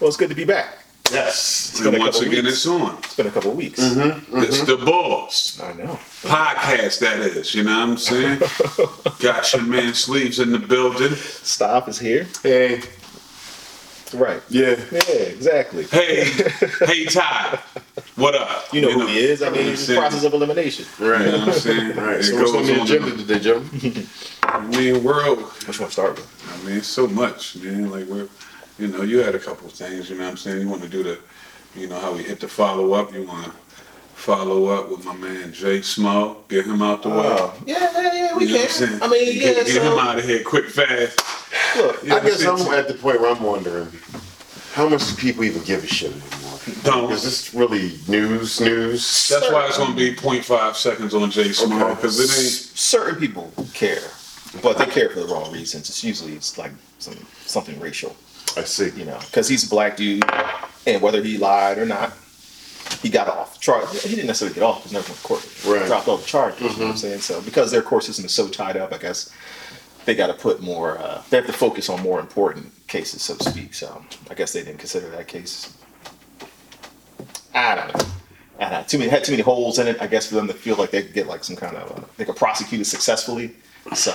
Well, it's good to be back. Yes. been And a once couple again, weeks. it's on. It's been a couple of weeks. Mm-hmm, mm-hmm. It's the boss I know. Mm-hmm. podcast. That is, you know what I'm saying? Got your man sleeves in the building. Stop is here. Hey. Right. Yeah. Yeah, exactly. Hey, hey, Ty, what up? You know who he is. I mean, it's I'm process of elimination. Right. You know what I'm saying? Right. So what's on the agenda today, Joe? I mean, world. Which one to start with? I mean, so much, man. Like we're, you know, you had a couple of things. You know what I'm saying? You want to do the, you know, how we hit the follow up. You want to follow up with my man Jay Smo. Get him out the oh, way. Oh, yeah, yeah, yeah, we You know I'm can. I mean, yeah, get, get him out of here quick, fast. look, Yeah, I guess I'm at the point where I'm wondering how much do people even give a shit anymore? Don't. Is this really news? News? That's why it's gonna be 0.5 seconds on Jay Smo Okay. because it ain't. certain people care, but they care for the wrong reasons. It's usually it's like some something racial, I see. you know, because he's a black dude, and whether he lied or not, he got off. Char- he didn't necessarily get off because never went to court. Right. Dropped all the charges. You know what I'm saying? So because their court system is so tied up, I guess they got to put more. Uh, they have to focus on more important cases, so to speak. So I guess they didn't consider that case. I don't know. I don't know. Too many had too many holes in it. I guess for them to feel like they could get like some kind of uh, they could prosecute it successfully. So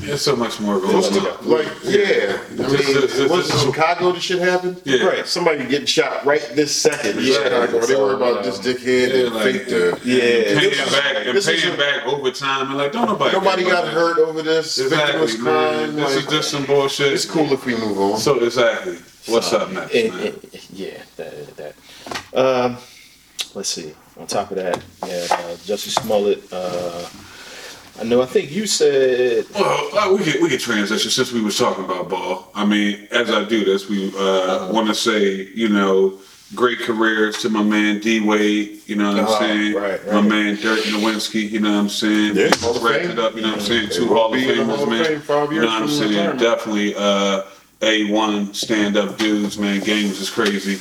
There's so much more going What's the, on. like, yeah. I This- this- mean, was it Chicago this shit happened? Yeah. Right. Somebody getting shot right this second. Yeah. Chicago. They worry about this dickhead Yeah, and like, fake the. Yeah. paying This is- back and this is paying a- back overtime and like don't nobody. Nobody care got about hurt over this. Victimless Exactly, crime. man. This like, is just some bullshit. it's cool if we move on. So exactly. What's up next, it- man? it- yeah, that that. Um, let's see. On top of that, yeah, uh, Jussie Smollett. Uh, I know. I think you said. Well, uh, we could we could transition since we was talking about ball. I mean, as I do this, we uh, want to say you know great careers to my man D Wade. You know what Uh-huh, I'm saying? right, right. My man Dirk Nowitzki. You know what I'm saying? Yeah, Just Hall wrapped it up. You know what I'm saying? Two Hall of be in the Famers, man. Fame five you know what I'm saying? Definitely uh, A1 stand up dudes, man. Games is crazy.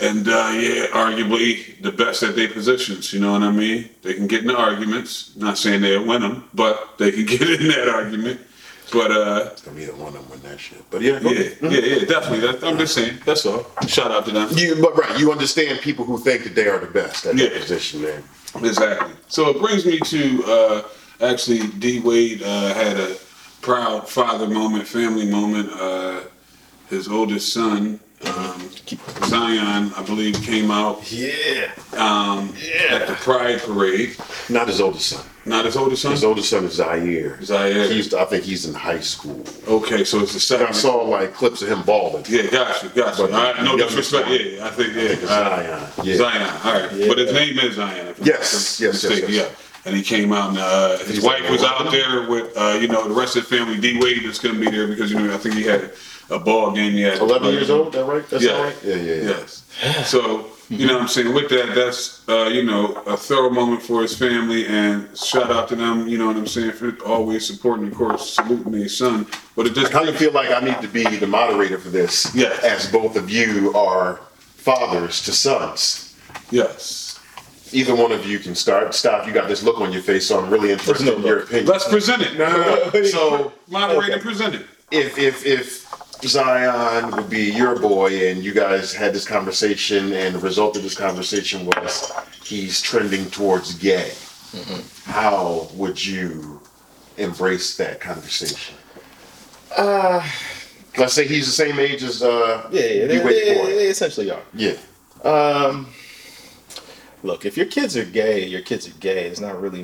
And uh, yeah, arguably the best at their positions. You know what I mean? They can get in the arguments. Not saying they'll win them, but they can get in that argument. But uh, It's gonna be the one that win that shit. But yeah, yeah, yeah, yeah, definitely. That, I'm just saying. That's all. Shout out to them. You, but right, you understand people who think that they are the best at that Yeah. position, man. Exactly. So it brings me to uh, actually D Wade uh, had a proud father moment, family moment. Uh, his oldest son, um, Zion, I believe, came out Yeah. um, at the Pride Parade. Not his oldest son. Not his oldest son. His oldest son is Zaire. Zaire. He's, I think he's in high school. okay, so it's the I second. saw like clips of him balling. Yeah, got you, got you. But All right, no the disrespect. youngest Yeah, I think yeah. I it's uh, Zion. Yeah. Zion. All right, but his name is Zion. if I'm Yes, not yes, yes, mistaken, yes. Yeah, and he came out, and uh, his He's wife like, was "Well, out there with uh, you know the rest of the family. D Wade is going to be there because you know I think he had a ball game. He had 11 years old, that right? That's Yeah. all right? Yeah, yeah, yeah. Yes. So you know what I'm saying with that, that's uh, you know a thorough moment for his family, and shout out to them. You know what I'm saying for always supporting, of course, saluting their son. But it I kind of feel like I need to be the moderator for this. Yes. As both of you are fathers to sons. yes. Either one of you can start. Stop. You got this look on your face, so I'm really interested no in your opinion. Let's present it. No, no, no. So Moderate and present it. if if if Zion would be your boy and you guys had this conversation and the result of this conversation was he's trending towards gay, how would you embrace that conversation? Uh let's say he's the same age as uh Yeah, yeah, they, they- they essentially are. Yeah. Um, Look, if your kids are gay, your kids are gay. It's not really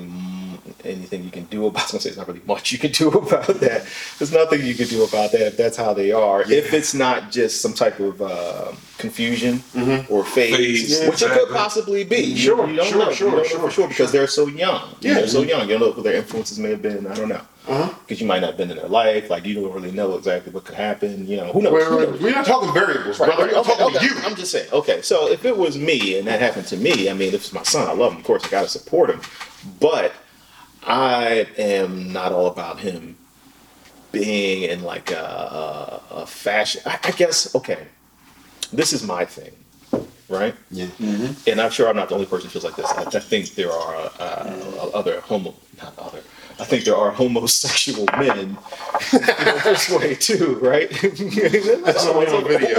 anything you can do about. I was gonna say there's not really much you can do about that. There's nothing you can do about that if that's how they are. If it's not just some type of uh, confusion or phase, Phase, yeah, which it could possibly be. Sure, you, don't sure, know. sure, you don't know sure, for sure because they're so young. Yeah. they're so young. You don't know what their influences may have been. I don't know. Because you might not have been in their life. Like you don't really know exactly what could happen. You know, who knows? Wait, Who knows? we're not talking variables, Right, brother. right, We're okay, talking okay. you. I'm just saying. Okay, so if it was me and that happened to me, I mean, if it's my son, I love him. Of course, I gotta support him. But I am not all about him being in like a, a, a fashion. I, I guess. Okay, this is my thing, right? Yeah. And I'm sure I'm not the only person who feels like this. I, I think there are uh, other homo, not other, I think there are homosexual men who feel this way too, right? That's only on video.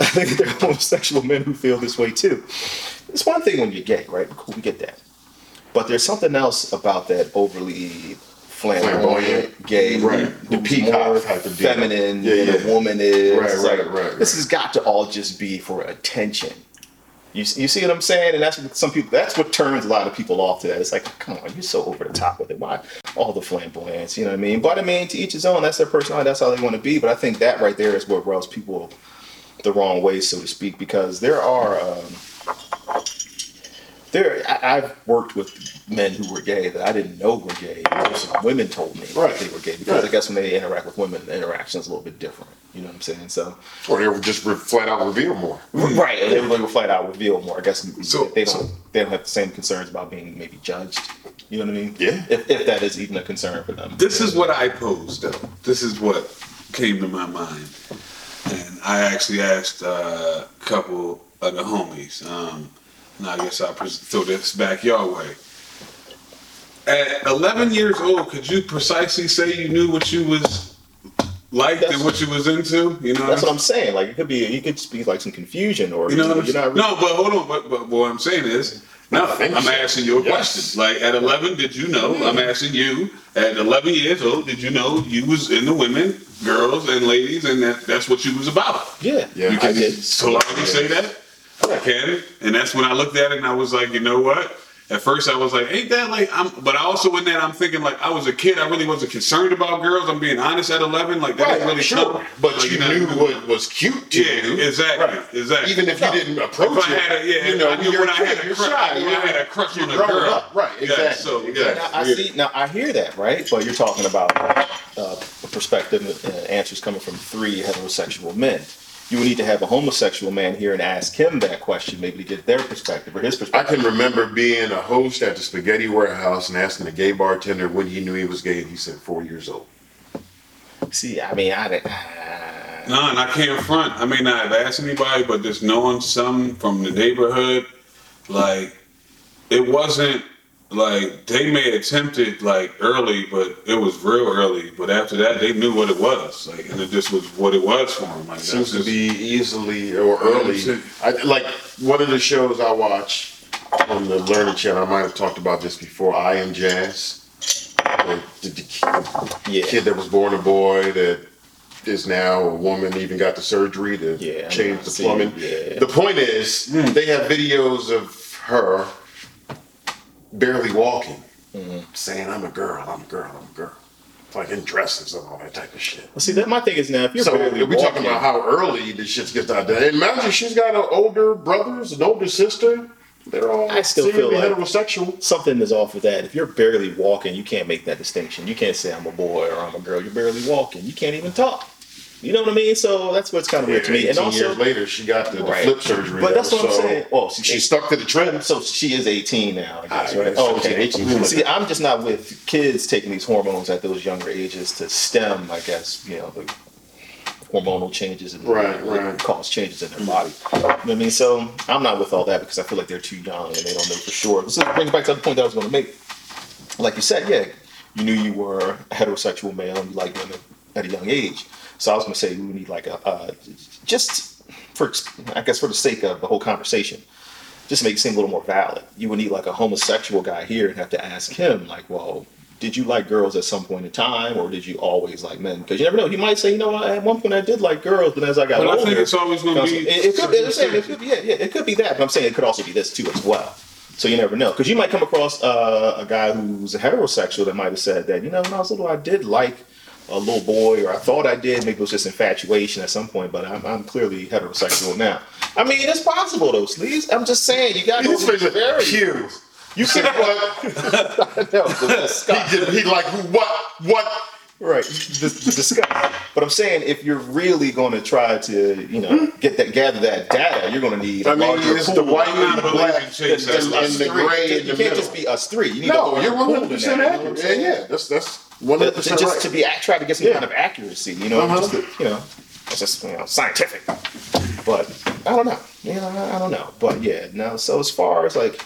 I think there are homosexual men who feel this way too. It's one thing when you're gay, right? Cool, we get that. But there's something else about that overly flamboyant, gay, Right. The peacock more type of feminine Yeah, than yeah. a woman is. Right, right, like, right, This has got to all just be for attention. You, you see what I'm saying? And that's what some people. That's what turns a lot of people off to that. It's like, come on, you're so over the top with it. Why all the flamboyance? You know what I mean? But I mean, to each his own. That's their personality. That's how they want to be. But I think that right there is what rubs people the wrong way, so to speak, because there are. Um, there, I, I've worked with men who were gay that I didn't know were gay. Just women told me Right. they were gay because I Right. guess when they interact with women, the interaction is a little bit different. You know what I'm saying? So, Or they would just re- flat out reveal more. right, they will flat out reveal more. I guess So- they don't they don't have the same concerns about being maybe judged. You know what I mean? Yeah. If, if that is even a concern for them. This is what I posed though. This is what came to my mind, and I actually asked uh, a couple of the homies. Um, and I guess I'll pres- throw this back your way. At 11 years old, could you precisely say you knew what you was liked That's- and what you was into? You know, That's what what I'm saying. Like it could be, you could be like some confusion, or You know what I'm you're not saying? really, No, but hold on. But, but what I'm saying is, no, I think I'm asking you a Yes. question. Like at 11, did you know? Hmm. I'm asking you. At 11 years old, did you know you was into women, girls, and ladies, and that that's what you was about? Yeah, Yeah, You I can did. say that. I can, and that's when I looked at it and I was like, you know what? At first, I was like, "Ain't that like?" I'm, but I also in that I'm thinking like I was a kid. I really wasn't concerned about girls. I'm being honest. At 11, like that didn't really sure. come. But Like, you know, knew what was cute to Yeah, you. exactly, Right. exactly. Even if you didn't approach If I it, had a- yeah, you know, I knew you're when a I had a you're crush- shy. when I you're- had a crush you're on a girl. up. Right, Yeah, exactly. so, yeah. exactly. Now, I see. Now I hear that, right? But you're talking about uh, a perspective and answers coming from three heterosexual men. You would need to have a homosexual man here and ask him that question, maybe to get their perspective or his perspective. I perspective. can remember being a host at the Spaghetti Warehouse and asking a gay bartender when he knew he was gay, and he said four years old. see, I mean, I didn't. No, and I can't front. I may not have asked anybody, but just knowing some from the neighborhood, like it wasn't like they may have attempted like early, but it was real early. But after that, they knew what it was, like, and it just was what it was for them. Like Seems to be easily or early. I, like one of the shows I watch on the Learning Channel. I might have talked about this before. I am Jazz. The, the, the Yeah. kid that was born a boy that is now a woman even got the surgery to Yeah, change the see, plumbing. yeah. The point is, hmm. they have videos of her barely walking, Mm-hmm. saying, "I'm a girl. I'm a girl. I'm a girl." Like in dresses and all that type of shit. Well, see, that my thing is now if you're So barely we're talking about how early this shit's gets out there. And imagine she's got an older brothers, an older sister. They're all I still feel like- heterosexual. something is off with that. If you're barely walking, you can't make that distinction. You can't say I'm a boy or I'm a girl. You're barely walking. You can't even talk. You know what I mean? So that's what's kind of weird to me. And 18 also, years later, she got the, the Right. flip surgery. But that's what I'm so saying. Well, she- she stuck to the trend. so she is 18 now, I guess, right? Oh, okay, okay. 18. See, I'm just not with kids taking these hormones at those younger ages to stem, I guess, you know, the hormonal changes and Right, right. cause changes in their body. You know what I mean? So I'm not with all that because I feel like they're too young and they don't know for sure. So it brings back to the point that I was going to make. Like you said, yeah, you knew you were a heterosexual male and you liked women at a young age. So I was going to say we would need like a uh, just for I guess for the sake of the whole conversation, just to make it seem a little more valid. You would need like a homosexual guy here and have to ask him like, well, did you like girls at some point in time, or did you always like men? Because you never know. He might say, you know, at one point I did like girls, but as I got But I older, think it's always gonna be it could, it, it could be, yeah, yeah, it could be that. But I'm saying it could also be this too as well. So you never know, because you might come across uh, a guy who's a heterosexual that might have said that, you know, when I was little, I did like a little boy, or I thought I did. Maybe it was just infatuation at some point, but I'm, I'm clearly heterosexual now. I mean, it's possible though, Sleeves. I'm just saying, you got to is very. You Said can what? no, the, the Scott. he, did, he like what? What? Right, dis- discuss. But I'm saying if you're really going to try to, you know, hmm? get that, gather that data, you're going to need. I mean, it's the white and the black and, the gray You can't just be us three. You need no, you're pool 100 than percent that, you know accurate. Yeah, yeah, that's that's 100 To- percent just right. to be act, try to get some Yeah. kind of accuracy, you know, Uh-huh. just to, you know, it's just you know scientific. But I don't know, you know, I, I don't know. But yeah, now so as far as like,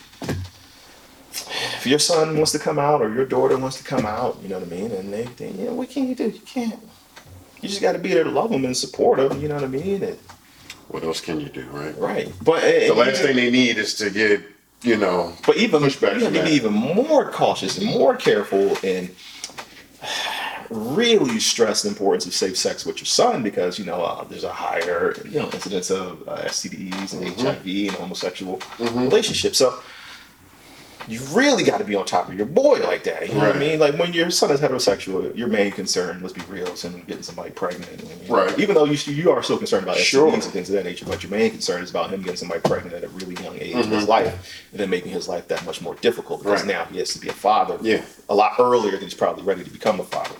if your son wants to come out or your daughter wants to come out, you know what I mean? And they, they you know, what can you do? You can't. You just got to be there to love them and support them, you know what I mean? And, What else can you do, right? right. But eh, The and last even- thing they need is to get, you know, But even pushback you have to be even more cautious and more careful and really stress the importance of safe sex with your son because you know uh, there's a higher you know incidence of uh, STDs and Mm-hmm. HIV and homosexual relationships. So you really got to be on top of your boy like that. You know what I mean? Like when your son is heterosexual, your main concern, let's be real, is him getting somebody pregnant. You know, Right. Even though you you are so concerned about Sure. STDs and things of that nature, but your main concern is about him getting somebody pregnant at a really young age in Mm-hmm. his life, and then making his life that much more difficult because Right. now he has to be a father Yeah. a lot earlier than he's probably ready to become a father.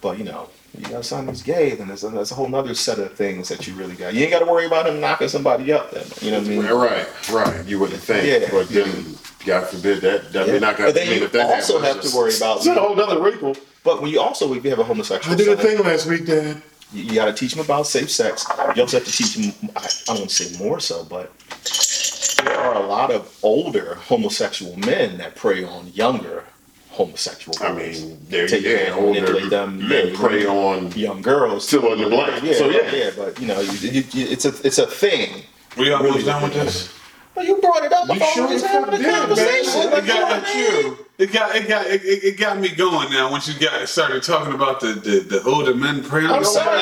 But you know, you son who's gay, then there's a, a whole other set of things that you really got. You ain't got to worry about him knocking somebody up. Then you know what I mean? right, right. You wouldn't think, Yeah. but then God forbid that that may Yeah. not And then you that also happens, have to worry about- It's a whole other wrinkle. But when you also if you have a homosexual, I did a thing last week, Dad. you, you got to teach him about safe sex. You also have to teach him. I, I don't want to say more so, but there are a lot of older homosexual men that prey on younger homosexual. I mean, they're Take yeah, them, older manipulate them, men yeah, prey know, on. young girls. Still in the blank. Yeah, So, yeah. yeah, but you know, you, you, you, it's a it's a thing. We almost Really done with good. this. Well, you brought it up. You thought sure we was the having fuck a did, man. conversation. It Like, you know got what I mean? you. It got it got it, it, got me going now. Once you got started talking about the the, the older men praying. I'm sorry,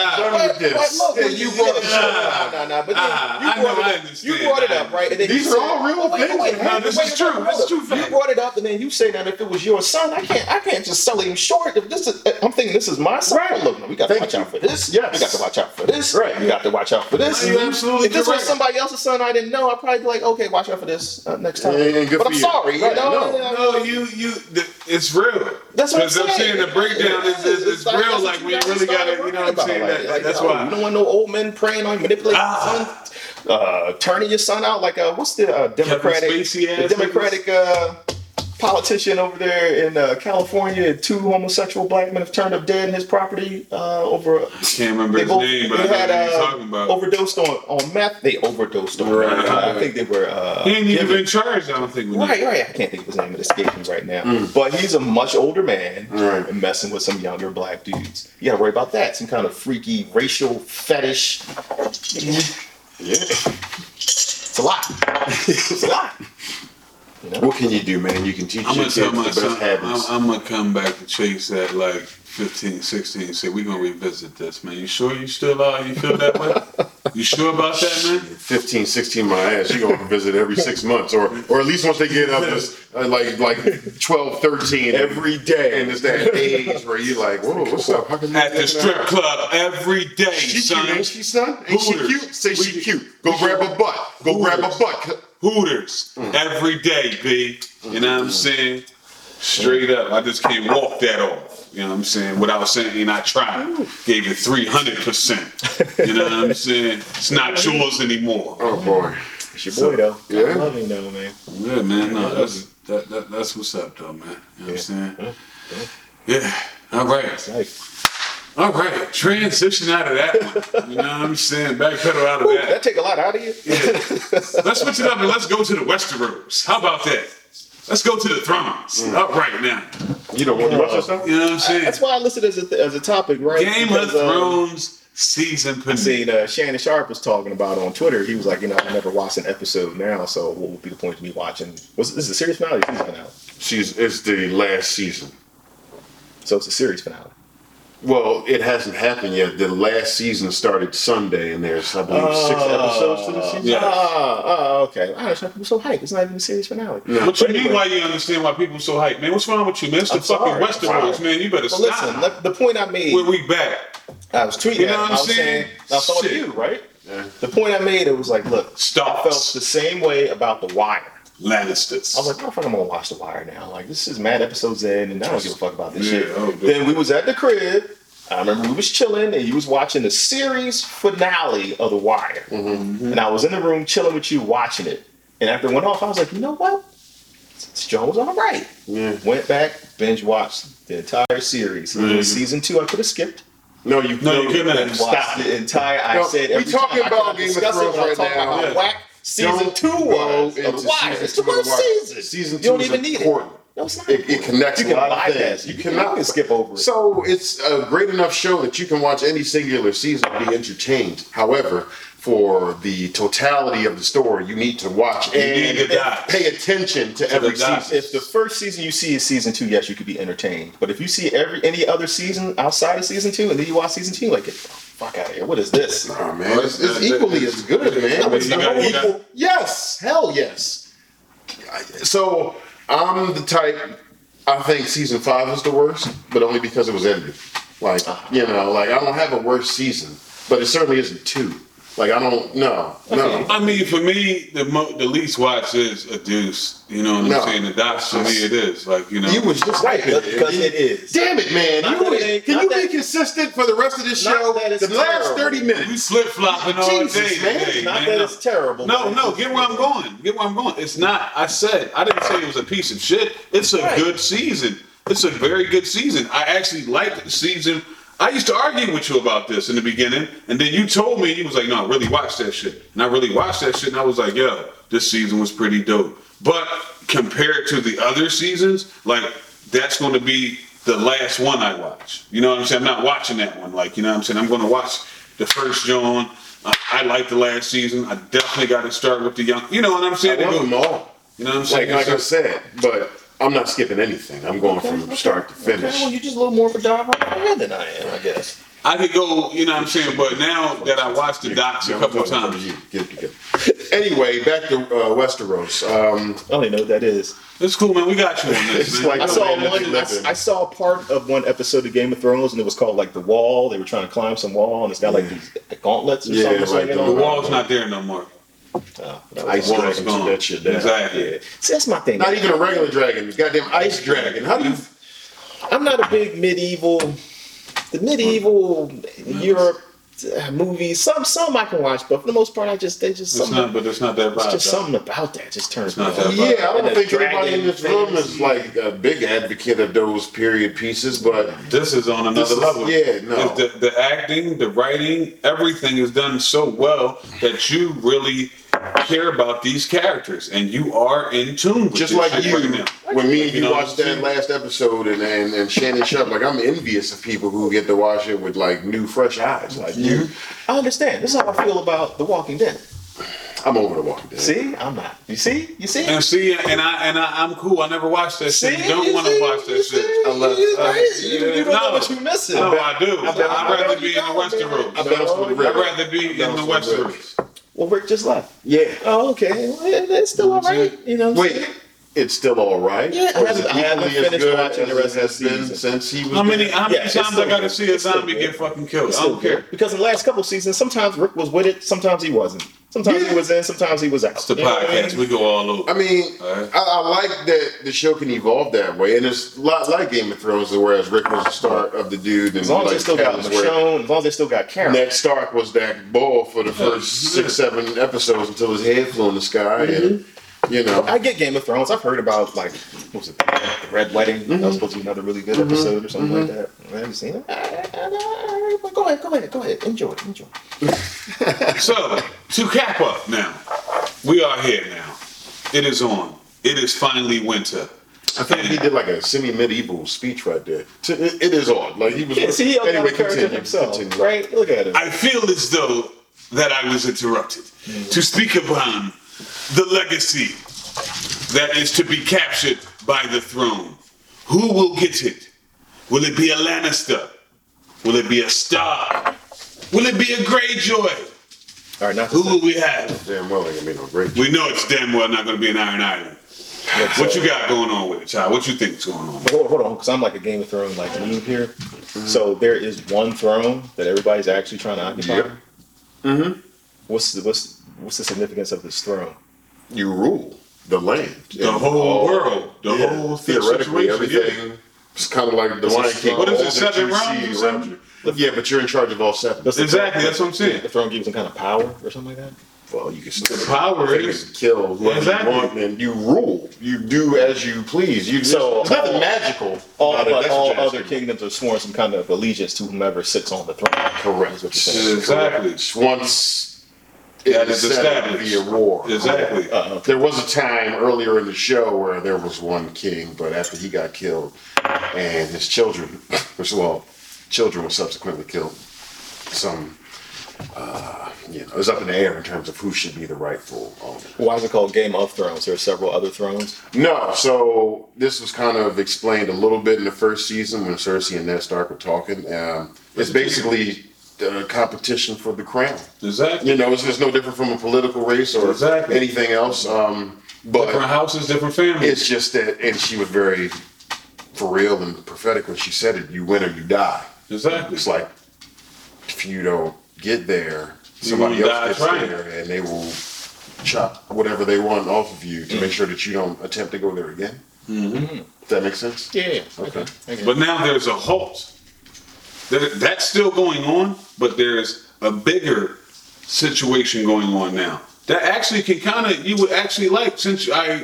with this. look, Yeah, you, you you brought it up. No, no, no. But then you I brought know, it up. understand. You brought it up, right? And then These you are said- all real oh, wait, things wait, that wait, happen. This is true. This is true You brought it up, and then you say that if it was your son, I can't, I can't just sell him short. If this is, I'm thinking this is my son. Right. Look, we got to watch you. out for this. Yes. we got to watch out for this. Right. we got to watch out for this. You're absolutely if this was somebody else's son I didn't know, I'd probably be like, okay, watch out for this uh, next time. But I'm sorry, you know. no. No, you you. It's real. That's what I'm saying because saying. the breakdown is, is, is like- real. Like we really got gotta you know what I'm saying? worrying That, like, that's like, why. You don't want no old men praying on you, manipulating Ah. your son, uh, turning your son out like uh, what's the uh, Democratic, the Democratic uh, politician over there in uh, California? Two homosexual black men have turned up dead in his property uh, over. Can't remember his both name, but I they know what uh, talking about. overdosed on, on meth. They overdosed on Right, meth. right, I think they were. Uh, he ain't even been charged. I don't think. Right, right. I can't think of his name. It escapes me right now. But he's a much older man Right. and messing with some younger black dudes. You gotta worry about that. Some kind of freaky racial fetish. Yeah. It's a lot. it's a lot. You know? What can you do, man? You can teach I'm your gonna kids tell the my best son. I'm, habits. I'm gonna come back to Chase at like 15, 16, and say we're gonna revisit this, man. You sure you still are? You feel that way? You sure about that, man? 15, 16, my ass. You're going to visit every six months, or or at least once they get up to uh, like like 12, 13 Every day. And it's that age where you're like, whoa, what's up? How come you At the strip her out? club every day, She son. cute, ain't she, son? Ain't she cute? Say she cute. Go grab a butt. Go grab a butt. Hooters mm. every day, B. You know what I'm saying? Straight up, I just can't walk that off. You know what I'm saying? Without saying I tried. Gave it 300%. You know what I'm saying? It's not yours anymore. Oh boy. It's your boy though. Yeah. I love him though, man. Yeah, man. No, that's that, that that's what's up, though, man. You know what I'm saying? Yeah. All right. It's All right. Transition out of that one. You know what I'm saying? Backpedal out of that that. take a lot out of you. Yeah. Let's switch it up and let's go to the Westeros. How about that? Let's go to the Thrones. All right now. You don't want to watch that stuff? You know what I'm saying? That's why I listed as a, as a topic, right? Game of Because, um, Thrones season I premiere. seen uh, Shannon Sharpe was talking about on Twitter. He was like, you know, I never watched an episode now, so what would be the point of me watching? Was this is a series finale? Season finale. She's it's the last season. So it's a series finale. Well, it hasn't happened yet. The last season started Sunday, and there's I believe six episodes to the season. Yeah. Ah, ah, okay. I understand people so hyped. It's not even a series finale. What you But mean? anyway, Why you understand why people are so hyped, man? What's wrong with you, man? It's the I'm fucking sorry. Westeros, man. You better But stop. listen, let- the point I made, When we back, I was tweeting You know what I'm I saying? I saw Shit. you, right? Yeah. The point I made, it was like, look, I felt the same way about The Wire. Lannisters. I was like, motherfucker, I'm gonna watch The Wire now. Like, this is mad episodes in, and I don't give a fuck about this Yeah, shit. oh, then we was at the crib. I remember we was chilling, and you was watching the series finale of The Wire. Mm-hmm. And I was in the room chilling with you, watching it. And after it went off, I was like, you know what? This Joe was all right. Yeah. Went back, binge watched the entire series. Even Season two, I could have skipped. No, you No, you couldn't have. And watched the entire. I No, said we every talking about could Game of Thrones right now. Yeah. whack season Don't two was. into Of The Wire. season It's the two of first The Wire. season. Season You two don't is even need important. it. No, it's not. It, it connects You a lot of bypass things. it. You You cannot you can skip over it. So it's a great enough show that you can watch any singular season and be entertained. However, for the totality of the story, you need to watch and need the dots. pay attention to, every season. if the first season you see is season two, yes, you could be entertained. But if you see every any other season outside of season two, and then you watch season two, like the fuck out of here. What is this? Nah, man, it's, it's equally as good, man. I mean, It's you got- you got- equal- yes, hell yes. So I'm the type. I think season five was the worst, but only because it was ended. Like you know, like I don't have a worse season, but it certainly isn't two. Like I don't no no. I mean, for me, the mo- the least watch is a deuce. You know what No. I'm saying? The dots for me, it is like you know. You was just Right, like because it is. Damn it, man! Not You that would- it can not you that- be consistent for the rest of this Not show? that it's The last terrible. thirty we minutes. flip flopping all Jesus, day man. today, Not man. that it's terrible. No, but no, it's- get where I'm going. Get where I'm going. It's not. I said I didn't say it was a piece of shit. It's a Right. good season. It's a very good season. I actually liked the season. I used to argue with you about this in the beginning, and then you told me you was like, "No, I really watched that shit." And I really watched that shit, and I was like, "Yo, this season was pretty dope." But compared to the other seasons, like that's going to be the last one I watch. You know what I'm saying? I'm not watching that one. Like, you know what I'm saying? I'm going to watch the first John. I, I like the last season. I definitely got to start with the young. You know what I'm I saying? They love them all. You know what I'm Like saying? like I So- said, but I'm not skipping anything. I'm going from start to finish. Okay, well, you're just a little more of a dive head than I am, I guess. I could go, you know what I'm saying? But now that I watched the docs a couple of times, to you. Get- get- Anyway, back to uh, Westeros. Um, I don't even know what that is. it's cool, man. We got you on this, man. like- I the saw land that one. I, live in. I saw part of one episode of Game of Thrones, and it was called like the Wall. They were trying to climb some wall, and it's got like these gauntlets or Yeah, something. right, swinging the on the it. wall's not there no more. That was Ice dragon gone. took that shit down. Exactly. Yeah. See, that's my thing. not even a regular dragon, goddamn ice dragon. How do you? I'm not a big medieval, the medieval Europe uh, movies. Some some I can watch, but for the most part, I just they just It's something. not, but it's not that Vibe, it's just though. something about that just turns me off. Yeah, I don't think anybody in dragon this room is like a big advocate of those period pieces, but This is on another This is- level. yeah, no. The, the acting, the writing, everything is done so well that you really care about these characters and you are in tune with just this like shit you, right now. when me and You you know what watched I'm that saying? last episode and, and, and Shannon Sharpe, like I'm envious of people who get to watch it with like new, fresh eyes. Like you, I understand. This is how I feel about The Walking Dead. I'm over the Walking Dead. See, I'm not. You see, you see. And see, and I and I, I'm cool. I never watched that See, shit. Don't you want to see, watch you that see, shit. I love- you, I- you, you don't know No. what you're missing. No, I do. I bet- I'd rather be in the Westeros. I bet it's for the I'd Rick. rather be in the That was Well, Rick just left. Yeah. Oh, okay. Well, it's still all right. You know. what I'm saying? Wait, it's still all right. Yeah, I Or is haven't- I haven't equally as finished good watching the as rest it of has the been season. since he was. How many how many Yeah, it's times still I got to good. see a It's still zombie good. get fucking killed? It's I still don't care. good. Because in the last couple seasons, sometimes Rick was with it, sometimes he wasn't. Sometimes he was in, sometimes he was out. It's the You know what I podcast. mean? We go all over. I mean, Alright. I, I like that the show can evolve that way, and it's a lot like Game of Thrones, whereas Rick was the start of the dude, and As long as like they still got Catelyn's where Michonne, as long as they still got Karen. Ned Stark was that bull for the first six, seven episodes until his head flew in the sky, and mm-hmm. You know, I get Game of Thrones. I've heard about like what was it, the Red Wedding? That was mm-hmm. supposed to be another really good mm-hmm. episode or something like mm-hmm. that. I haven't seen it. I- I- I- I- Go ahead, go ahead, go ahead. Enjoy, enjoy. So, to cap up now, we are here now. It is on. It is finally winter. I think he did like a semi-medieval speech right there. It it is on. like he was. Yeah, see, he held anyway, down the character continue, himself, continue. right? Look at him. I feel as though that I was interrupted to speak upon the legacy that is to be captured by the throne. Who will get it? Will it be a Lannister? Will it be a Stark? Will it be a Greyjoy? All right, not Who say- will we have? Damn well, ain't gonna be no great. We know it's damn well not going to be an Iron Island. let's, What you got going on with it, child? What you think is going on? Hold, hold on, because I'm like a Game of Thrones like noob here. So there is one throne that everybody's actually trying to occupy. Yep. Mm-hmm. What's the what's what's the significance of this throne? You rule the land, The And whole all- world, the yeah, whole theoretically situation, yeah. everything. It's kind of like the It's a Lion King. What is it, that seven you see or around you. Yeah, but you're in charge of all seven. Does the Exactly, throne- that's what I'm saying. The throne gives some kind of power or something like that. Well, you can still The power take is- and kill whoever Exactly. you want, and you rule. You do as you please. You So, there's nothing all- magical. All about it. but That's all you're other asking. kingdoms are sworn some kind of allegiance to whomever sits on the throne. Correct. Is what you're saying. Exactly. Correct. Once That is is set up established. via war. Exactly. Uh-uh. There was a time earlier in the show where there was one king, but after he got killed, and his children, which well, children were subsequently killed. Some, uh, you know, it was up in the air in terms of who should be the rightful owner. Why is it called Game of Thrones? There are several other thrones. No, so this was kind of explained a little bit in the first season when Cersei and Ned Stark were talking. Um, it's basically the competition for the crown. Exactly. You know, it's just no different from a political race or Exactly. anything else. Um, but Different houses, different families. it's just that, and she was very for real and prophetic when she said it. You win or you die. Exactly. It's like if you don't get there, somebody gonna else gets trying. there, and they will chop whatever they want off of you to make sure that you don't attempt to go there again. Mm-hmm. Does that make sense? Yeah. Okay. But now there's a halt. There- That's still going on, but there's a bigger situation going on now. That actually can kind of you would actually like since I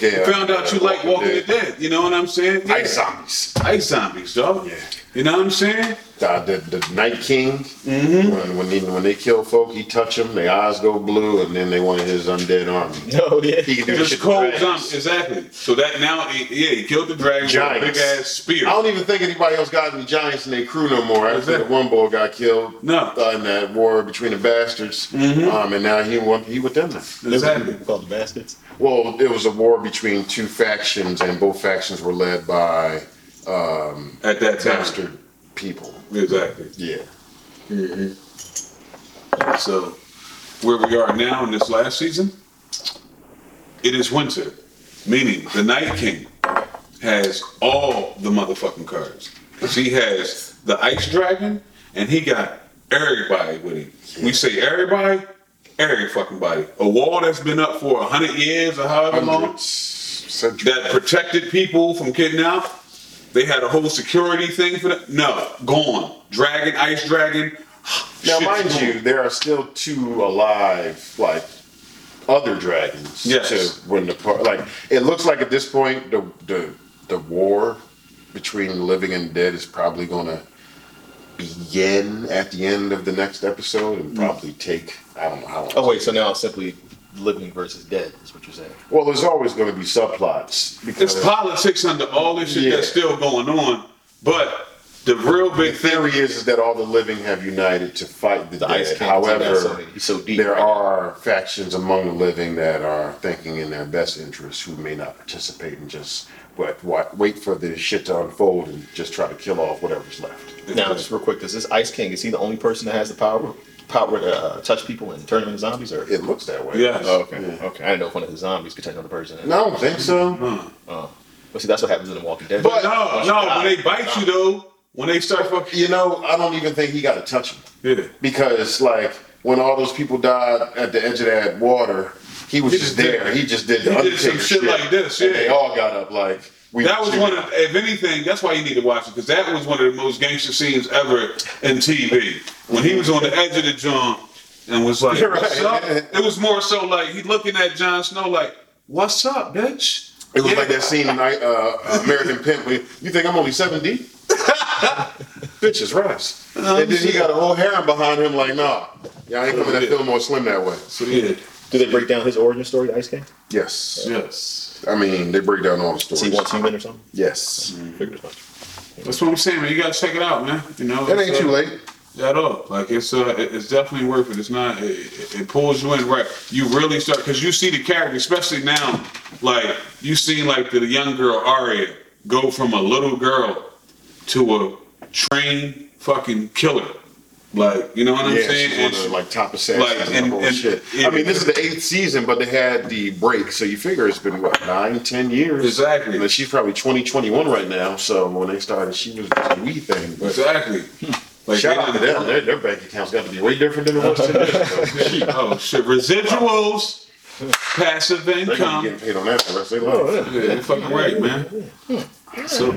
Yeah, found out you like Walking the Dead. Dead. You know what I'm saying? Yeah. Ice zombies. Ice zombies, dog. Yeah. You know what I'm saying? Uh, the, the Night King, Mm-hmm. when when, he, when they kill folk, he touch them, their eyes go blue, and then they wanted his undead army. No, yeah. He can do Just shit to cold dragons. zombies. Exactly. So that now, he- yeah, he killed the dragon with a Giants. big ass spear. I don't even think anybody else got any giants in their crew no more. I Exactly. the one boy got killed No. uh, in that war between the bastards, um, and now he won, he with them now. Exactly. Called the bastards. Well, it was a war between two factions, and both factions were led by At that time. bastard people. Exactly. Yeah. Mm-hmm. So, where we are now in this last season, it is winter, meaning the Night King has all the motherfucking cards. 'Cause he has the Ice Dragon, and he got everybody with him. We say everybody, every fucking body. A wall that's been up for a hundred years or however long centuries. that protected people from getting out. They had a whole security thing for that. No, gone. Dragon, Ice Dragon. Now, shit's mind gone. you, there are still two alive, like other dragons. Yes. To win the part, like it looks like at this point, the the the war between the living and dead is probably going to begin at the end of the next episode and mm. probably take I don't know how long. Oh wait, so now it's simply living versus dead. Is what you're saying? Well, there's always going to be subplots because It's politics under all this shit Yeah. that's still going on. But the real the big thing theory is, is that all the living have united to fight the, The dead. Ice King, However, so so deep, there right? are factions among the living that are thinking in their best interest who may not participate and just what, what wait for the shit to unfold and just try to kill off whatever's left. Now, just real quick, does this Ice King is he the only person that has the power power to uh, touch people and turn them into zombies? Or It looks that way. Yes. oh, okay, Yeah. okay. I didn't know if one of the zombies could turn another person. in. No, I don't think so. But see, that's what happens in The Walking Dead. But- No, no, when they bite you though, when they start fucking You know, I don't even think he got to touch him Yeah. because, like, when all those people died at the edge of that water, he was He just just did- there. He just did the he did some Undertaker shit like this, and yeah. they all got up like we. That was one of, if anything, that's why you need to watch it because that was one of the most gangster scenes ever in TV. When he was on the edge of the joint and was like, You're "What's right. up?" It was more so like he looking at Jon Snow like, "What's up, bitch?" It was Yeah. like that scene in uh, American Pimp. Where you think I'm only seven deep? Bitches rise. and then he got a whole harem behind him. Like, nah, y'all ain't coming to at Fillmore Slim that way. So yeah, Do they break down his origin story, the Ice King? Yes. yes. I mean, they break down all the Is he stories. once human or something? Yes. Figured as much. That's what I'm saying, man. You gotta check it out, man. You know, That it's, ain't uh, too late. at all. Like it's uh, it- it's definitely worth it. It's not. It, it- it pulls you in right. You really start because you see the character, especially now. Like you see, like the young girl Arya go from a little girl to a trained fucking killer. Like you know what I'm Yeah, saying? she's And of the like top assassins like, and, and- the whole and- shit. and- I mean, this is the eighth season, but they had the break, so you figure it's been what nine, ten years. Exactly. And she's probably 20, 21 right now. So when they started, she was just a wee thing. But exactly. Hmm. Like shout out to them. Their, their bank accounts got to be way different than it was ten years ago. Oh shit! Residuals, passive income. They're gonna income. be getting paid on that for the rest of their life. Oh, yeah, you're fucking right, man. So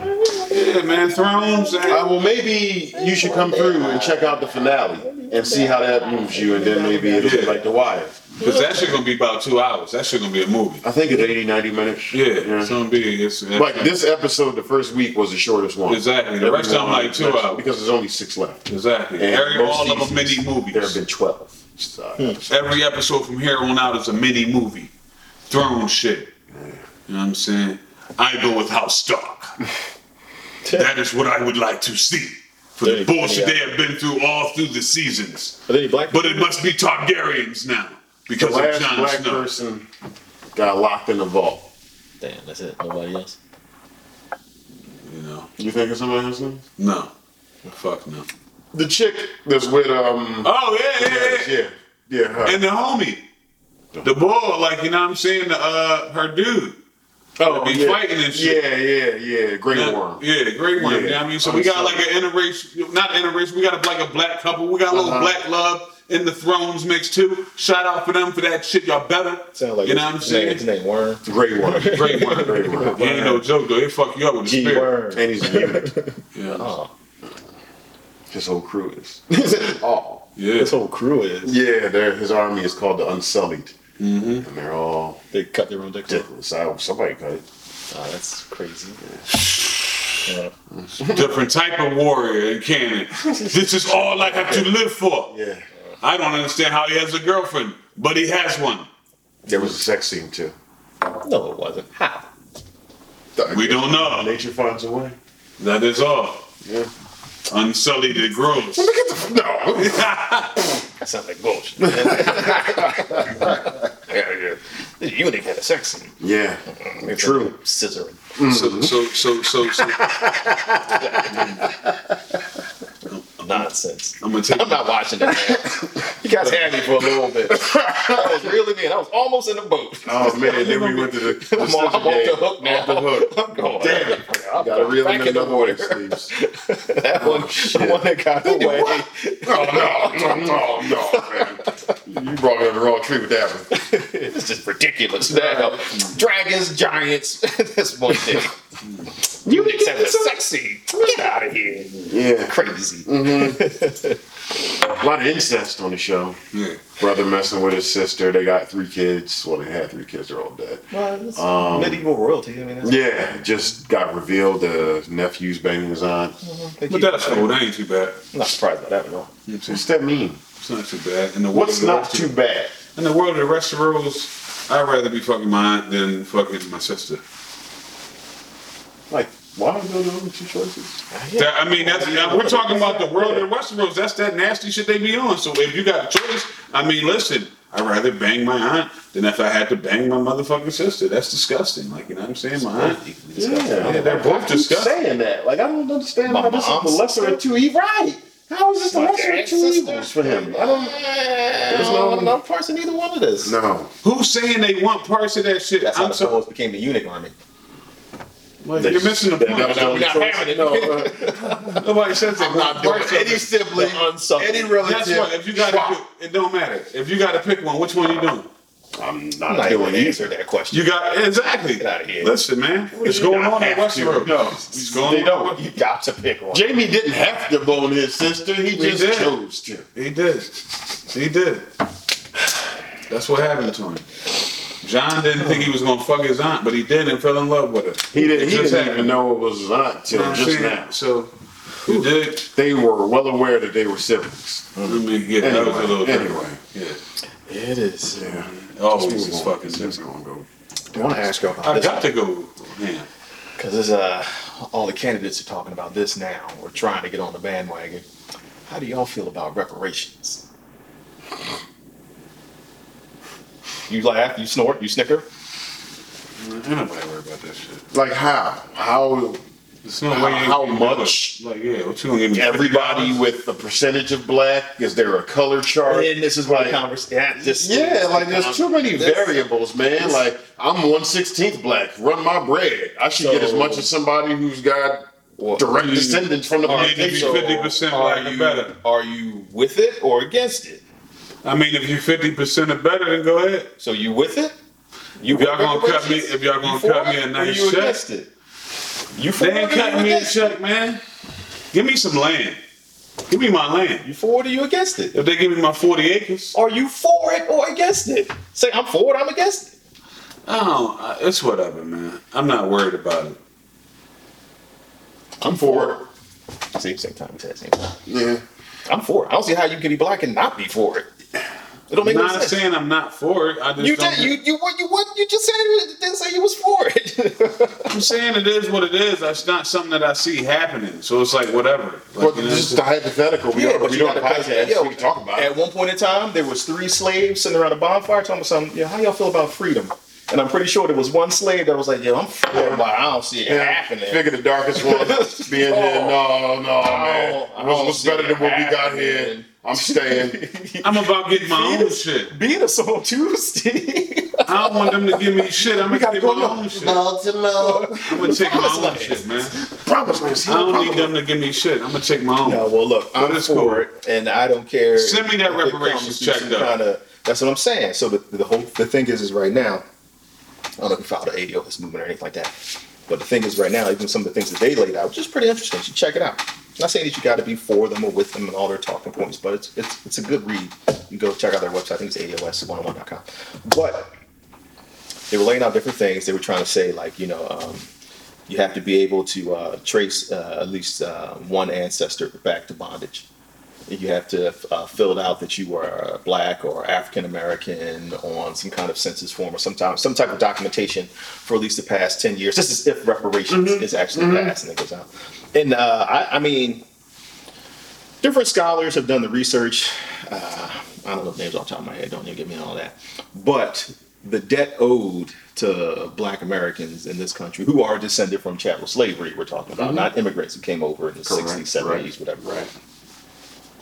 yeah, man, Thrones. And, Uh, well, maybe you should come through and check out the finale and see how that moves you, and then maybe it'll be like The Wire. Cause that shit gonna be about two hours. That shit gonna be a movie. I think it's 80, 90 minutes. Yeah, it's gonna be. It's, Like this episode, the first week was the shordest one. Exactly. The rest of them like two hours. because there's only six left. exactly. And Every most all of them mini movies. There have been twelve. side Hmm. Every episode from here on out is a mini movie. Throne shit. You know what I'm saying? I go with House Stark. That is what I would like to see. For the bullshit yeah. they have been through all through the seasons. Are there any black? But it must be Targaryens now. The Because of last Jon black Snow. person got locked in a vault. Damn, that's it. Nobody else. You know. You think of somebody else? now? No. Fuck no. The chick that's with um. Oh yeah, yeah, yeah. yeah, yeah, her. And the homie. The boy, like, you know what I'm saying? The, uh, her dude. Oh, be yeah. fighting and shit. Yeah, yeah, yeah. Grey Yeah, Worm. Yeah, great one. Yeah. You know what I mean? So we got like an interracial, not interracial, we got a, like a black couple. We got a little Uh-huh. black love in the Thrones mix too. Shout out for them for that shit. Y'all better. Sound like you know what I'm his name- His saying? name Worm. Grey Worm. Great one. Grey Worm. He ain't no joke though. He fuck you up with the G spirit. Worm. And he's a eunuch. Yeah. Oh, His whole crew is. oh. Yeah. this whole crew is. Yeah, his army is called the Unsullied. Mm-hmm. And they're all They cut their own dicks off. ridiculous. I, somebody cut it. Oh, that's crazy. Yeah. Different type of warrior in canon. This is all I have to live for. Yeah. I don't understand how he has a girlfriend, but he has one. There was a sex scene too. No, it wasn't. How? We don't know. Nature finds a way. That is all. Yeah. Unsullied it grows. Look at the no. That sounds like bullshit. yeah, yeah. The eunuch had a sex scene. yeah. Mm-hmm. Maybe True. like Scissoring. So, so, so, so, so, Nonsense. I'm gonna take. I'm not watching that. Man. You guys had me for a little bit. I was really in. I was almost in the boat. Oh man, then we went to the, the I'm, on, I'm off the hook now. Off the hook. I'm going. Damn it. I'm Gotta reel in the another way, Sleeves. That one, oh, the shit. one that got away. Oh no, no, no, no, man. You brought me on the wrong tree with that one. It's just ridiculous now. Dragons, giants. That's one thing. Eunuchs having a sex scene. Get out of here. Yeah. Crazy. Mm-hmm. A lot of incest on the show. Yeah. Brother messing with his sister. They got three kids. Well, they had three kids. They're all dead. Well, it's um, medieval royalty. I mean, that's, Yeah, just got revealed the nephew's banging his aunt. they But that's cool. That ain't too bad. I'm not surprised by that at all. What's that mean? It's not too bad. In the world What's of not rest too of, bad? in the world of the rest of the rules, I'd rather be fucking my aunt than fucking my sister. Like, why are those the only two choices? That- I mean, that's we're talking about the world of the Westeros. That's that nasty shit they be on. So if you got a choice, I mean, listen, I'd rather bang my aunt than if I had to bang my motherfucking sister. That's disgusting. Like you know what I'm saying? My aunt. Yeah, they're both Keep disgusting. saying that. Like, I don't understand My how this is the mom's lesser of two evils. Right. How is this the My lesser of two evils for him? I don't. There's no, no parts in either one of this. No. Who's saying they want parts of that shit? That's how I'm the so. Polos became the eunuch army. Like, you're missing the point. that was the only Not choice. having it. No, uh, Nobody says they I'm not doing parts any it. sibling, The unsucked. any Guess relative. what? If you got to it don't matter. If you got to pick one, which one are you doing? I'm I'm not not even going to answer that question. You got exactly. Get outta here. Listen, man, it's going on in have to. Westeros. No, it's going they don't. You got to pick one. Jaime didn't have to bone his sister. He just did. chose to. He did. He did. That's what happened to him. Jon didn't think he was gonna fuck his aunt, but he did and fell in love with her. He didn't. He Just didn't happened. even know it was his aunt You till know what I'm just saying? now. So you did. They were well aware that they were siblings. I mean, yeah, that was a little Anyway, different. anyway. It is. Yeah. Always Let's is fucking Let's sister. go on, go. I want to ask you about I this got to go. Man, because there's uh, all the candidates are talking about this now. We're trying to get on the bandwagon. How do y'all feel about reparations? You laugh, you snort, you snicker. ain't nobody worry about that shit. Like how? How There's no How- way. you how can do it. much? Like, yeah, what you gonna give me? everybody $50? with the percentage of black? Is there a color chart? And this is why Like- conversation. Yeah, just Yeah, like there's too many variables, man. Like I'm one sixteenth black. Run my bread. I should get as much as somebody who's got Well, direct you- descendants from the you need to be plantation. 50% are black or you, better. Are you with it or against it? I mean, if you're 50 percent or better, then go ahead. So you with it? You If y'all gonna cut me- if y'all gonna cut me a nice you check? it? You for They ain't cutting me a check, man. Give me some land. Give me my land. You for it or you against it? If they give me my 40 acres, Are you for it or against it? Say I'm for it. I'm against it. oh, it's whatever, man. I'm not worried about it. I'm for it. See, same time. same time. Yeah. I'm for it. I don't see how you can be black and not be for it. It don't make I'm no not sense. saying I'm not for it. I just You don't. did. You you what you what you just said you didn't say you was for it. I'm saying it is what it is. That's not something that I see happening. So it's like whatever. Like, Well, you know this is the hypothetical. We Yeah, are, but we you don't gotta- podcast. yo, we talk about At it. one point in time, there was three slaves sitting around a bonfire talking about something. Yeah, how y'all feel about freedom? And I'm pretty sure there was one slave that was like, "Yo, I'm for it, but I don't see it Yeah, happening." figure the darkest one being here. No, no, man. What's, what's better than what we got here? Happening. I'm staying. I'm about getting my own shit. Beat us on Tuesday. I don't want them to give me shit. I'm gonna gotta get go my own shit. Baltimore. I'm gonna take my own shit, man. Promise land. I don't need them to give me shit. I'm gonna take my own. No, well, look, I'm But it's for cool. it, and I don't care. Send me that if it reparations check, though. Kinda, that's what I'm saying. So the, the whole the thing is, is right now, I don't know if you filed an ADOS movement or anything like that, but the thing is, right now, even some of the things that they laid out, which is pretty interesting. You should check it out. I'm not saying that you got to be for them or with them and all their talking points, but it's it's it's a good read. You go check out their website. I think it's ADOS101.com. But they were laying out different things. They were trying to say, like, you know, um, you have to be able to uh, trace uh, at least uh, one ancestor back to bondage. You have to uh, fill it out that you were black or African American on some kind of census form or some type, some type of documentation for at least the past 10 years. This is if reparations is actually passed and it goes out. And uh, I, I mean, different scholars have done the research. Uh, I don't know the names off the top of my head, don't even get me all that. But the debt owed to black Americans in this country who are descended from chattel slavery, we're talking about, not immigrants who came over in the Correct, 60s, 70s, right, whatever. right.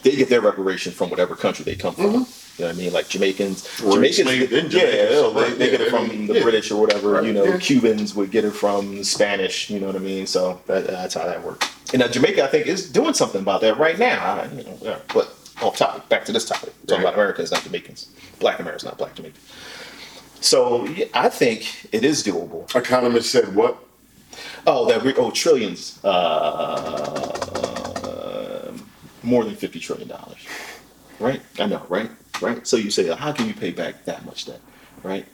They get their reparation from whatever country they come from. You know what I mean? Like Jamaicans. Or Jamaicans, enslaved in yeah, Jamaica, yeah, so, they, right, they get yeah, it I from mean, the yeah. British or whatever. Right, you know, yeah. Cubans would get it from the Spanish. You know what I mean? So that, that's how that works. And now Jamaica, I think, is doing something about that right now. I, you know, yeah, but off topic, back to this topic. Talking Right. about Americans, not Jamaicans. Black Americans, not Black Jamaicans. So yeah, I think it is doable. Economist said what? Oh, that re- oh trillions, uh, more than fifty trillion dollars, right? I know, right? Right. So you say, how can you pay back that much debt, right?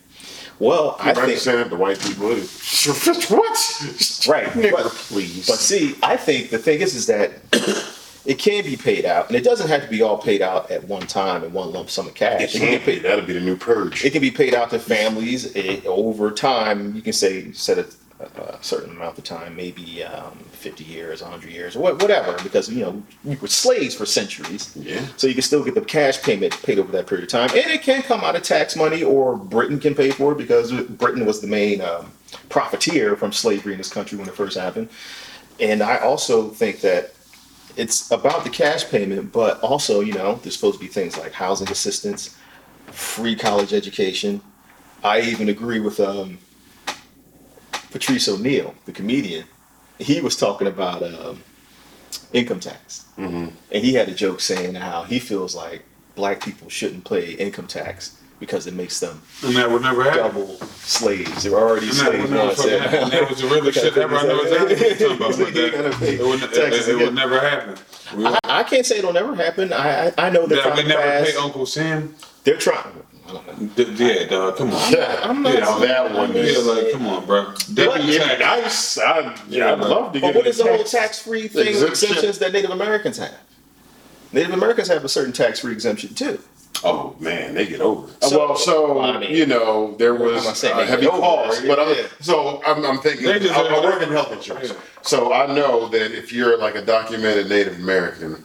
Well, I I think understand the white people is what? Right, Nigga, but- please. But see, I think the thing is, is that it can be paid out, and it doesn't have to be all paid out at one time in one lump sum of cash. it can can't be be. paid. That'll be the new purge. It can be paid out to families eh, over time. You can say set a, a certain amount of time, maybe um, fifty years, hundred years, or whatever, because you know we were slaves for centuries. Yeah. So you can still get the cash payment paid over that period of time, and it can come out of tax money, or Britain can pay for it because Britain was the main um, profiteer from slavery in this country when it first happened. And I also think that it's about the cash payment, but also, you know, there's supposed to be things like housing assistance, free college education. I even agree with um, Patrice O'Neal, the comedian. He was talking about um, income tax. And he had a joke saying how he feels like black people shouldn't pay income tax because it makes them And that would never happen. double slaves. They're already And slaves would never once. fucking happen. That was the realest shit ever. I know exactly what you're about. But You gotta that, pay it, would, taxes it, it would never happen. We, I, I can't say it'll never happen. I I, I know they're that we trying to never pass. pay Uncle Sam. They're trying. I don't know. D- yeah, dog. Come on. Yeah, I'm not- yeah, that one Yeah, is. like, come on, bro. Definitely Yeah, tax. nice. I, yeah, I'd love to But get what a is the whole tax- tax-free thing exemption. exemptions that Native Americans have? Native Americans have a certain tax-free exemption too. Oh man, they get over it. So- well, so I mean- you know there I'm was not saying uh, they heavy get over costs, it, but I'm, yeah. so I'm, I'm thinking They I, deserve I work it. in health insurance, Yeah. so I know that if you're like a documented Native American,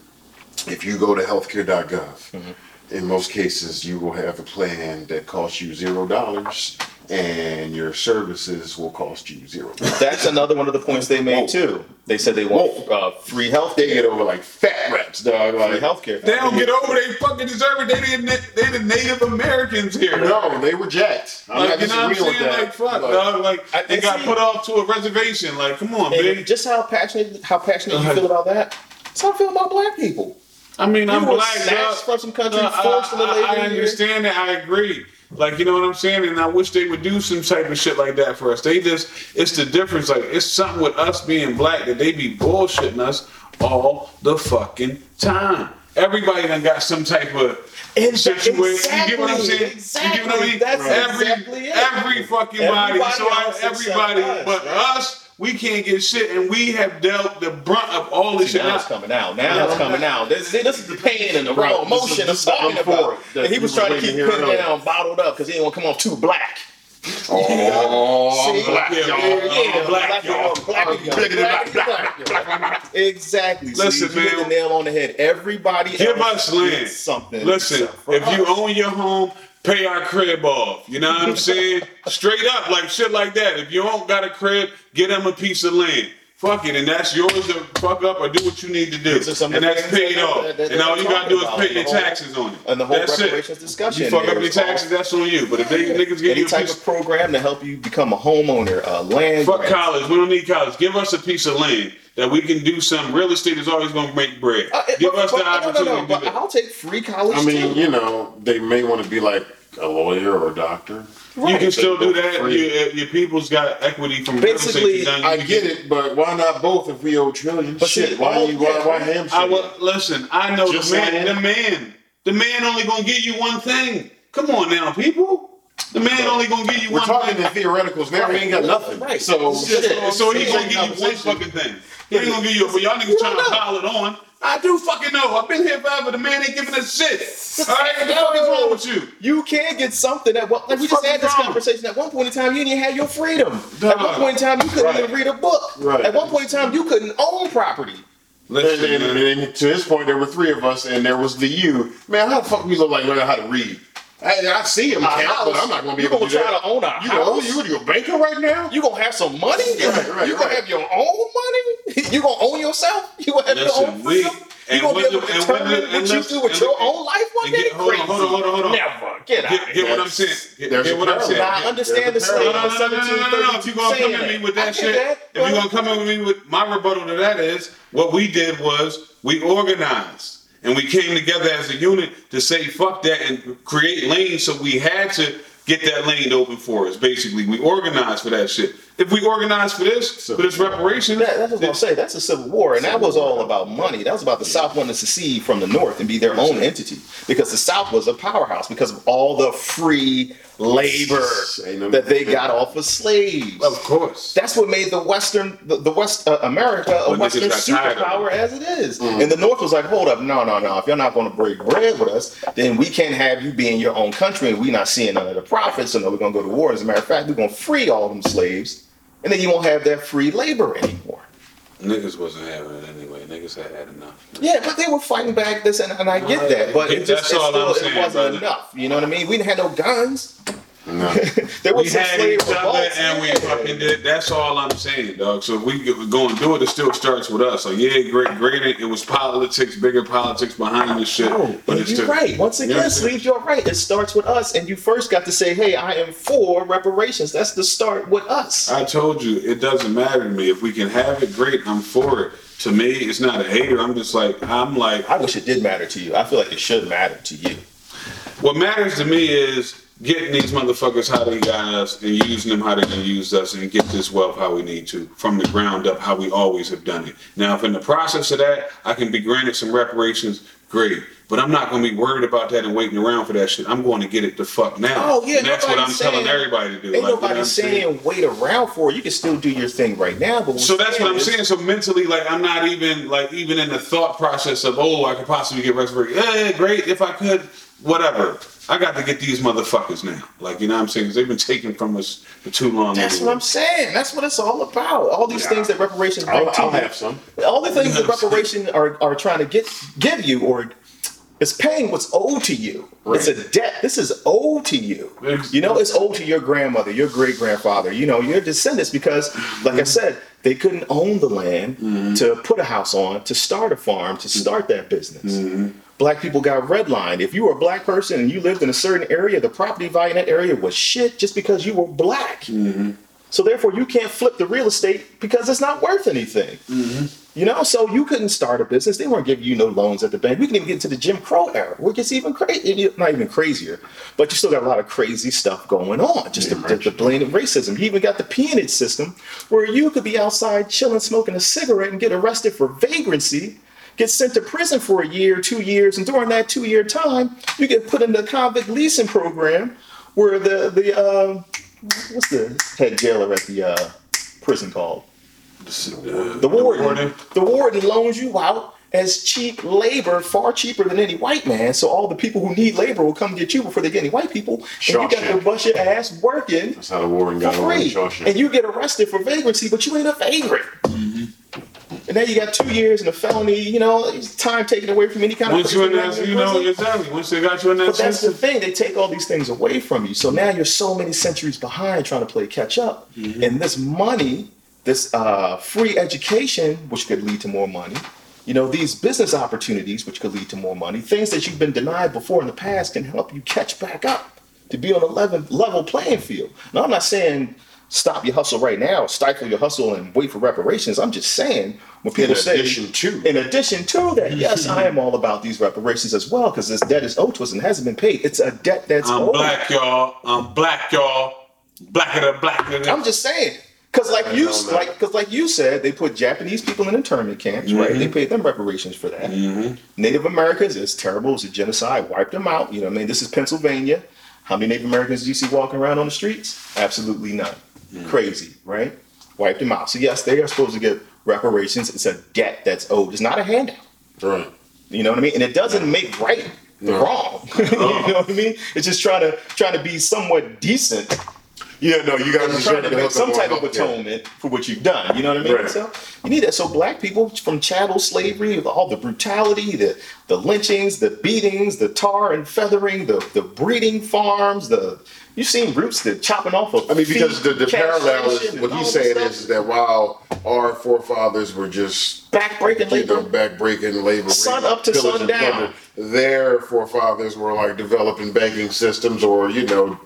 if you go to healthcare.gov, Mm-hmm. In most cases you will have a plan that costs you zero dollars, and your services will cost you zero. That's another one of the points they made Whoa. too. They said they want uh, free health They get over like fat reps, dog. free Like healthcare. They don't get over. They fucking deserve it. They the they the Native Americans here. no, they were jacked. I'm Like not you know what I'm saying? Like fuck, but- dog. Like I- they got see- put off to a reservation. Like come on, And big. just how passionate how passionate you feel about that. That's how I feel about black people. I mean, I'm black. snatched from some country, Dog, forced I, into I- I understand that. I agree. Like you know what I'm saying, and I wish they would do some type of shit like that for us. They just, it's the difference. Like it's something with us being black that they be bullshitting us all the fucking time. Everybody done got some type of situation. you get what I'm exactly, saying? You get what I mean? exactly. That's every exactly it. every fucking body. Everybody So I, everybody, but us, we can't get shit, and we have dealt the brunt of all this See, shit. now it's coming out. Now it's coming out. This, this is the pain and the Right. raw This emotion of talking I'm for about. it that And he was was trying to keep to hear down, bottled up, because he didn't want to come off too black. Oh, See? black, Yeah, y'all. yeah, black, y'all. black, black, bigger than black, black, black. Exactly. Listen, See, you hit man. the nail on the head. Everybody give us land. something. Listen, except for if you own your home, pay our crib off. You know what I'm saying? Straight up, like shit like that. If you don't got a crib, get them a piece of land. Fuck it, and that's yours to fuck up or do what you need to do. These are some of And that's paid off. that- that And all you gotta do is talking pay your whole- taxes on it. and the whole that's reparations it. discussion You fuck there up your is taxes, that's on you. But if they niggas give any you a type piece of program to help you become a homeowner, uh, land. Fuck grant. college. We don't need college. Give us a piece of land that we can do some. Real estate is always going to make bread. Uh, Give but- us but- the no, no, no, opportunity to but do. I'll take free college I mean, too. you know, they may want to be like a lawyer or a doctor. You can still do that. go Your, your people's got equity from Basically, real estate. done. I get it, but why not both if we owe trillions? But see, oh, Shit, why, all- you, why, yeah, why right. hamstring? I will listen. I know Just the man. saying. The man. The man only going to give you one thing. Come on now, people. The man only going to give you We're one talking thing. in theoreticals now. We ain't got nothing. Right. So, Shit. So he's gonna give you one fucking thing. He ain't gonna give you. But y'all niggas trying to pile it on. I do fucking know. I've been here forever. The man ain't giving a shit. All right, what the fuck is wrong with you? You can get something at one. Like we just had this wrong. conversation. At one point in time, you didn't have your freedom. At one point in time, you couldn't Right. even read a book. Right. At one point in time, you couldn't own property. and, Listen, and, man. and to his point, there were three of us, and there was the you. Man, how the fuck we look like learning how to read? I, I see him A count, but house. I'm not gonna be able to You're gonna do try that. to own a you know, house? you, are a banker right now? You gonna have some money? Right, right, you gonna have your own money? You gonna own yourself? You gonna have your Listen, own we- freedom? You and gonna be able to the- and determine the- what and you do with your own life one and day? get- hold on, hold on, hold on, hold on. Never. Get out. Get, get what I'm saying. Get, get what I'm saying. I understand the There's a slave No, no, of no, no, no, no, no, no. If you're gonna come saying at me with that shit, if you're gonna come at me with my rebuttal to that is what we did was we organized and we came together as a unit to say fuck that and create lanes. So we had to get that lane open for us. Basically, we organized for that shit. If we organized for this, for this reparations, That, that's what I'm saying. That's a civil war, and that was all about money. That was about the South wanting to secede from the North and be their own entity, because the South was a powerhouse because of all the free labor no- that they got off of slaves. of course. That's what made the Western, the, the West uh, America, a Western got tired of superpower as it is. And the North was like, hold up, no, no, no. If you're not going to break bread with us, then we can't have you be in your own country, and we not seeing none of the profits. So no, we're going to go to war. As a matter of fact, we're going to free all them slaves, and then you won't have that free labor anymore. Niggas wasn't having it anyway. Niggas had had enough. Yeah, but they were fighting back this, and, and I get that, but it just it still it wasn't brother. enough. You know what I mean? We didn't have no guns. No. there was We had each other and we fucking did. That's all I'm saying, dog. So if we go- go and do it, it still starts with us. So yeah, great, great. It was politics, bigger politics behind this shit. No, but it's you're right. Once again, understand? Sleeve, you're right. It starts with us, and you first got to say, "Hey, I am for reparations." That's the start with us. I told you it doesn't matter to me. If we can have it, great. I'm for it. To me, it's not a hater. I'm just like I'm like I wish it did matter to you. I feel like it should matter to you. What matters to me is getting these motherfuckers how they got us and using them how they can use us and get this wealth how we need to from the ground up how we always have done it. Now, if in the process of that I can be granted some reparations, great. But I'm not going to be worried about that and waiting around for that shit. I'm going to get it the fuck now. Oh yeah, and that's what I'm nobody's telling saying- everybody to do. Ain't Like, you know nobody saying, wait around for it. You can still do your thing right now. But So that's what I'm is- saying. So mentally, like I'm not even like even in the thought process of oh I could possibly get resurrected. Yeah, great if I could, whatever. I got to get these motherfuckers now. Like you know what I'm saying? Because they've been taken from us for too long. That's what I'm saying. That's what it's all about. All these things that reparations bring I'll, to I'll you. have some. all the things that reparation are, are trying to get give you or is paying what's owed to you. It's a debt. This is owed to you. Ex- You know, it's owed to your grandmother, your great grandfather, you know, your descendants, because like I said, they couldn't own the land mm-hmm. to put a house on, to start a farm, to start that business. Mm-hmm. Black people got redlined. If you were a black person and you lived in a certain area, the property value in that area was shit just because you were black. Mm-hmm. So therefore, you can't flip the real estate because it's not worth anything. Mm-hmm. You know, so you couldn't start a business. They weren't giving you no loans at the bank. We can even get into the Jim Crow era, where it gets even crazy, not even crazier, but you still got a lot of crazy stuff going on. Just the, the, the blatant racism. You even got the peonage system, where you could be outside chilling, smoking a cigarette, and get arrested for vagrancy, get sent to prison for a year, two years, and during that two-year time, you get put in the convict leasing program, where the the uh, what's the head jailer at the uh, prison called? Uh, The warden, warden. the warden loans you out as cheap labor, far cheaper than any white man. So all the people who need labor will come get you before they get any white people, and you got to bust your ass working That's how the warden got free, and you get arrested for vagrancy, but you ain't a vagrant. And then you got two years and a felony, you know, it's time taken away from any kind Once of. you in that, you know, exactly. Once they got you in that But that's the thing, they take all these things away from you. So now you're so many centuries behind trying to play catch up. And this money, this uh, free education, which could lead to more money, you know, these business opportunities, which could lead to more money, things that you've been denied before in the past can help you catch back up to be on a level, level playing field. Now, I'm not saying stop your hustle right now, stifle your hustle and wait for reparations. I'm just saying when people In say, addition to. in addition to that, yes, I am all about these reparations as well because this debt is owed to us and hasn't been paid. It's a debt that's I'm owed. black, y'all. I'm black, y'all. Blacker than blacker than. I'm just saying. Cause like you, like, cause like you said, they put Japanese people in internment camps, right? Mm-hmm. They paid them reparations for that. Mm-hmm. Native Americans, it's terrible. It's a genocide. Wiped them out. You know, what I mean, this is Pennsylvania. How many Native Americans do you see walking around on the streets? Absolutely none. Crazy, right? Wiped them out. So yes, they are supposed to get reparations. It's a debt that's owed. It's not a handout. Right. You know what I mean? And it doesn't make right the wrong. you know what I mean? It's just trying to trying to be somewhat decent. Yeah, no, you guys are trying to make some type of atonement. for what you've done. You know what I mean? Right. So you need that. So black people from chattel slavery, all the brutality, the the lynchings, the beatings, the tar and feathering, the the breeding farms, the you've seen roots the chopping off of. I mean, because feet, the, the parallel is what he's saying is that while our forefathers were just backbreaking you know labor. backbreaking labor, Sun up to sundown. their forefathers were like developing banking systems or you know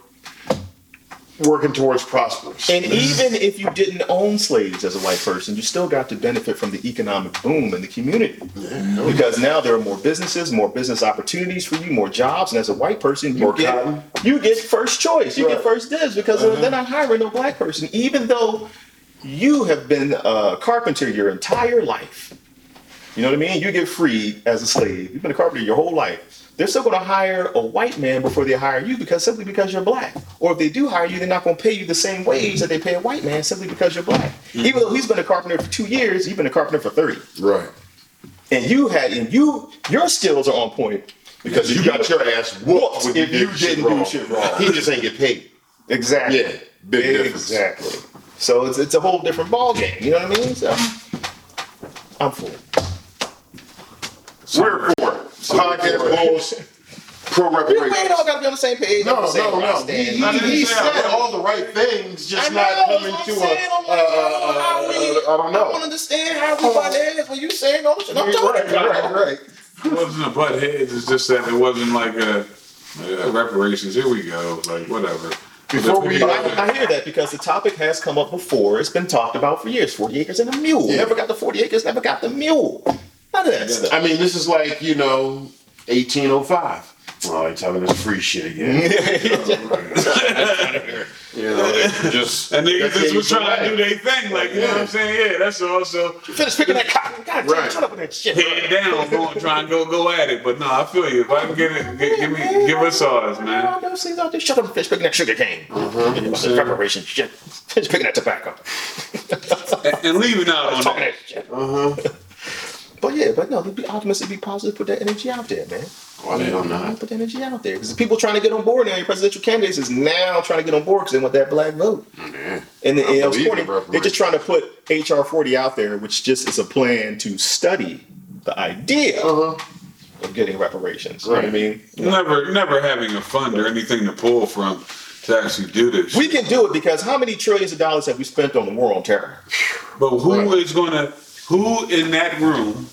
working towards prosperous. And even if you didn't own slaves as a white person, you still got to benefit from the economic boom in the community. Because now there are more businesses, more business opportunities for you, more jobs, and as a white person, you get you get first choice, you get first dibs because uh, they're not hiring no black person, even though you have been a carpenter your entire life. You know what I mean? You get freed as a slave. You've been a carpenter your whole life. They're still going to hire a white man before they hire you because simply because you're black. Or if they do hire you, they're not going to pay you the same wage that they pay a white man simply because you're black. Mm-hmm. Even though he's been a carpenter for two years, you've been a carpenter for thirty, right. and you had and you your skills are on point Because you got your ass whooped if you did shit didn't do shit wrong. He just ain't get paid. exactly Yeah, big difference. exactly. So it's it's a whole different ball game. You know what I mean? So I'm for it. We're for it. Podcast goals, pro We, we ain't all got to be on the same page. No, I'm no, saying where I no. He, stand. he, he said all the right things, just I not coming to what I'm a. saying. Uh, uh, we- uh, I don't know. I don't understand how everybody is when you saying all the shit I'm talking right, about. right, right. It wasn't a butt heads. It's just that it wasn't like a yeah, reparations. Here we go. Like whatever. Before we- I, I hear that because the topic has come up before. It's been talked about for years. 40 acres and a mule. Yeah. Never got the 40 acres, never got the mule. None of that stuff. I mean, this is like, you know, 1805. Oh, he's talking this free shit again. You know, they just. and niggas just was the trying to do their thing. Like you know what I'm saying? Yeah, that's all. So Finish picking that cotton. God damn, Right. shut up with that shit. head down, go try and go go at it. But no, I feel you. If I can get it, give, give me, give us ours, man. All those things out there. Shut up and finish picking that sugar cane. Uh-huh. Preparation shit. Finish picking that tobacco. And, and leave it out on Talking that. that shit. Uh-huh. But yeah, but no, be optimistic, be positive, put that energy out there, man. Why the hell not? Know? Put that energy out there. Because the people trying to get on board now, your presidential candidates is now trying to get on board because they want that black vote. Man. And, the, I and it was believe corny. in reparations. They're just trying to put HR 40 out there, which just is a plan to study the idea Uh-huh. of getting reparations. You know what I Right. mean? Never, never having a fund or anything to pull from to actually do this. We can do it because how many trillions of dollars have we spent on the war on terror? But who is Right. gonna? Who in that room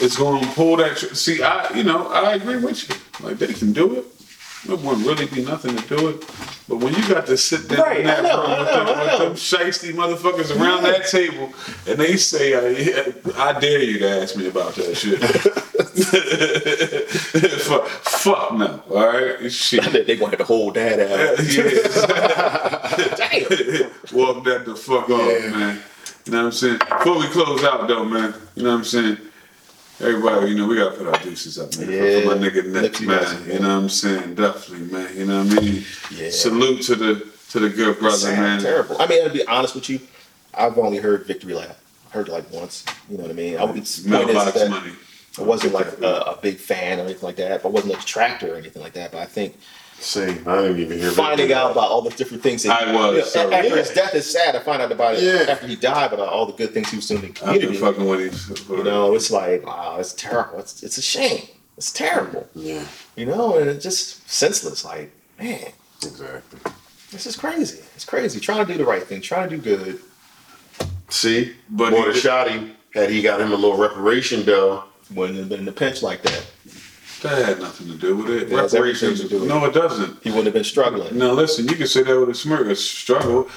is going to pull that? Tr- See, I, you know, I agree with you. Like they can do it. There wouldn't really be nothing to do it. But when you got to sit down Right, in that I know, room I with, know, them, I with know. them shiesty motherfuckers around that table, and they say, uh, yeah, "I dare you to ask me about that shit." fuck, fuck no. All right, shit. they wanted to have to hold that out. Yeah. Damn. Walk that the fuck off, Yeah. man. You know what I'm saying? Before we close out, though, man. You know what I'm saying? Everybody, you know, we gotta put our deuces up, man. Yeah. For my nigga Nick, Nipsey man. Hussle, You know what I'm saying? Definitely, man. You know what I mean? Yeah. Salute to the to the good brother, man. terrible. I mean, to be honest with you, I've only heard victory lap. heard it like once. You know what I mean? I it's Mailbox that money. I wasn't like a, a big fan or anything like that. I wasn't a detractor or anything like that. But I think Same. I didn't even hear. finding out about all the different things that I was, you know, so, after yeah. his death is sad. to find out about it Yeah. after he died, but all the good things he was doing in the I've been fucking with these. You know, it's like wow, it's terrible. It's it's a shame. It's terrible. Yeah. You know, and it's just senseless. Like man, Exactly. this is crazy. It's crazy. Trying to do the right thing. Trying to do good. See, But but he boy, shot him. Had he got him a little reparation dough, Wouldn't have been in a pinch like that. That had nothing to do with it. It has everything Reparations. to do with no, it doesn't. He wouldn't have been struggling. Now listen, you can say that with a smirk, a struggle.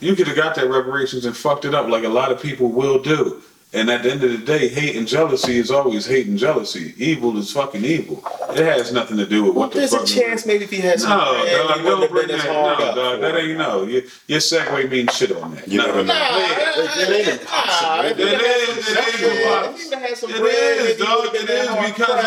You could have got that reparations and fucked it up like a lot of people will do. And at the end of the day, hate and jealousy is always hate and jealousy. Evil is fucking evil. It has nothing to do with Well, what the there's a chance maybe if he had No, some bread, dog, he wouldn't don't bring that. No, up dog, for that it. ain't no. Your, your segue means shit on that. You no, never know. Nah, It- it ain't nah, if impossible. he It had is, some it is bread, impossible. if he would've had some It bread, is, maybe he dog. would've It been is hard because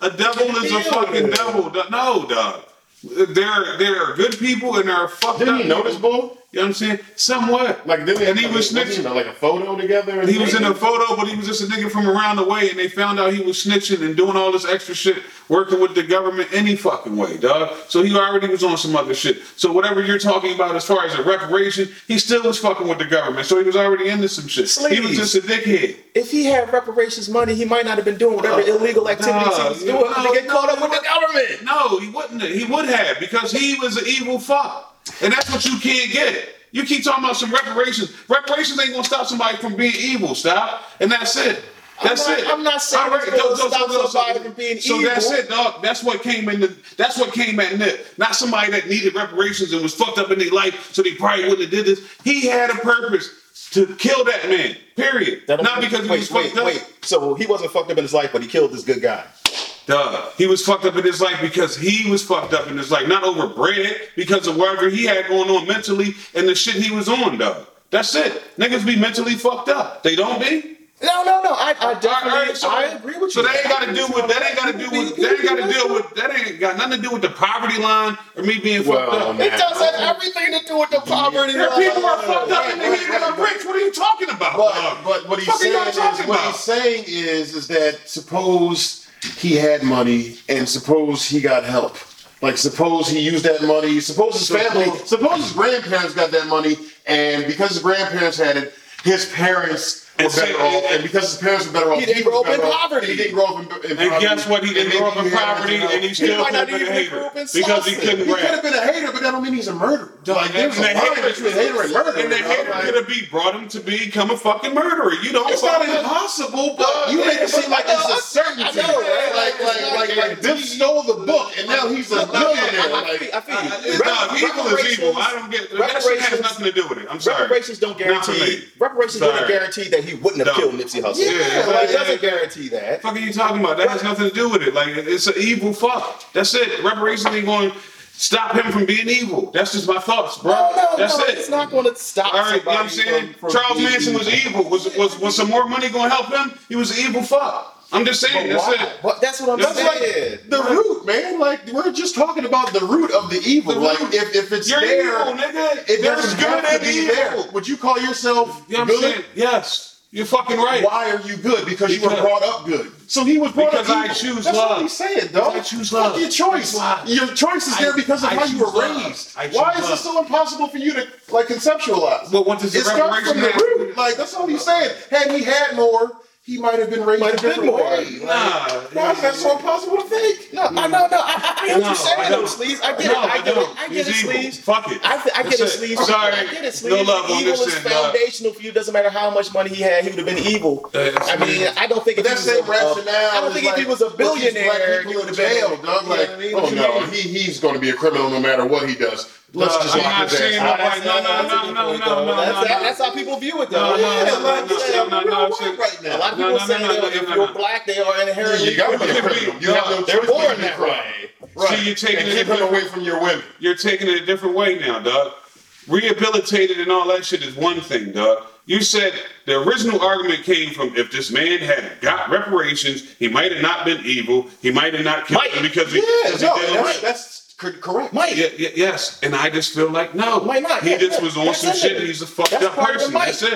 a, a devil is a fucking devil. dog. No, dog. There, there are good people and there are fucked Didn't up he notice, people. Bull? You know what I'm saying? Somewhat. Like, didn't and he was wasn't snitching. like a photo together. He was in a photo, but he was just a nigga from around the way, and they found out he was snitching and doing all this extra shit, working with the government any fucking way, dog. So he already was on some other shit. So whatever you're talking about as far as a reparation, he still was fucking with the government. So he was already into some shit. He was just a dickhead. If he had reparations money, he might not have been doing whatever Uh, illegal activities he was doing know, to get no, caught up with the government. No, he wouldn't. Have. He would have because he was an evil fuck, and that's what you can't get. You keep talking about some reparations. Reparations ain't gonna stop somebody from being evil. Stop, and that's it. That's not- it. I'm not saying right, so- so- stop so- somebody from being evil. so that's it, dog. That's what came in the. That's what came at Nip. Not somebody that needed reparations and was fucked up in their life, so they probably wouldn't have did this. He had a purpose to kill that man. Period. That don't- Not because he wait, was wait, fucked up. wait. So he wasn't fucked up in his life, but he killed this good guy. Duh. He was fucked up in his life because he was fucked up in his life, not over bread, because of whatever he had going on mentally and the shit he was on, dog. That's it. Niggas be mentally fucked up. They don't be. No, no, no. I, I definitely, All right, so- I agree with you. So you. that ain't got to do with that. Ain't got to do with that. Ain't got to deal with that. Ain't got nothing to do with the poverty line or me being fucked up. man. It does have everything to do with the poverty. There are line. people are fucked up and Right, they ain't right, got rich. What are you talking about? But but what he's Fuck saying is what about? he's saying is is that suppose he had money and suppose he got help. Like suppose he used that money. Suppose his family. Suppose- his grandparents got that money, and because his grandparents had it, his parents were better off. And because his parents were better off, He didn't grow up in poverty. He didn't grow up in, in And guess what? He didn't grow up in poverty, and he still could have been a hater grew up in because he couldn't He could have been a hater, but that don't mean he's a murderer. Like there's and a line between hater and murderer. and the hater could have be brought him to become a fucking murderer. You don't. It's not impossible, but you make it seem like it's a certainty. Right? Like, like, like, like, Biff stole the book, and now he's a millionaire. Like. I feel you. Evil is evil. I don't get that. Has nothing to do with it. I'm sorry. Reparations don't guarantee. Reparations don't guarantee that he wouldn't have No. killed Nipsey Hussle. Yeah, like, it doesn't guarantee that. The fuck are you talking about? That has nothing to do with it. Like it's an evil fuck. That's it. Reparations ain't going to stop him from being evil. That's just my thoughts, bro. No, no, That's no. it. It's not going to stop. All right, you know what I'm saying? from- from Charles Manson was evil. Was was was some more money going to help him? He was an evil fuck. I'm just saying. But That's why? it. But that's what I'm That's saying. like the root, man. Like we're just talking about the root of the evil. The like if, if it's You're there, evil, nigga. it There's good and be evil. there. Would you call yourself You know what I'm good? saying? Yes. You're fucking right. Why are you good? Because, you were brought up good. So he was brought Because up I choose That's love. what he's saying, dog. I choose Fuck love. your choice. Your choice is there because of I how you were love. raised. I Why is love. it so impossible for you to like conceptualize? Well, does the it starts from the root. Like that's all he's saying. Had he had more, he might have been raised Might a have been different more. way. Like, Nah. why is that so impossible to think? No, I no, no. I, I, what No, you're saying, I though, don't. I get No, it. I I get it. I get it, He's evil. Sleeves. Fuck it. I, th- I get it, it. Sleeves. Sorry. I get it, No Sleeves. love on evil this is shit, foundational for you. Doesn't matter how much money he had, he would have been evil. I mean, I don't think if that same a, uh, rationale. I don't think if he was a put these black billionaire, he would have been jail, dog. Like, what I mean? oh no, he he's going to be a criminal no matter what he does. Let's No, just I'm not his saying ass no, like, no, no, no, no, no, no, That's, no, that- no. that's how people view it, though. No, no, no, like no, no, no, no, Real shit. world right now. A lot of No, people no, say no, that no, if no, you're no. black, they are inherently You gotta be a criminal. criminal. You have no They're born that way. Right. See, you're taking and it keep a him away from your women. You're taking it a different way now, dog. Rehabilitated and all that shit is one thing, dog. You said the original argument came from if this man had got reparations, he might have not been evil. He might have not killed Might. him because he, Yeah, because he no, did that's, right. that's correct. Might. Yeah, yeah, yes, and I just feel like no. Might not. He Yeah, just yeah. was on That's some shit. and He's a fucked That's up part person. might. That's it.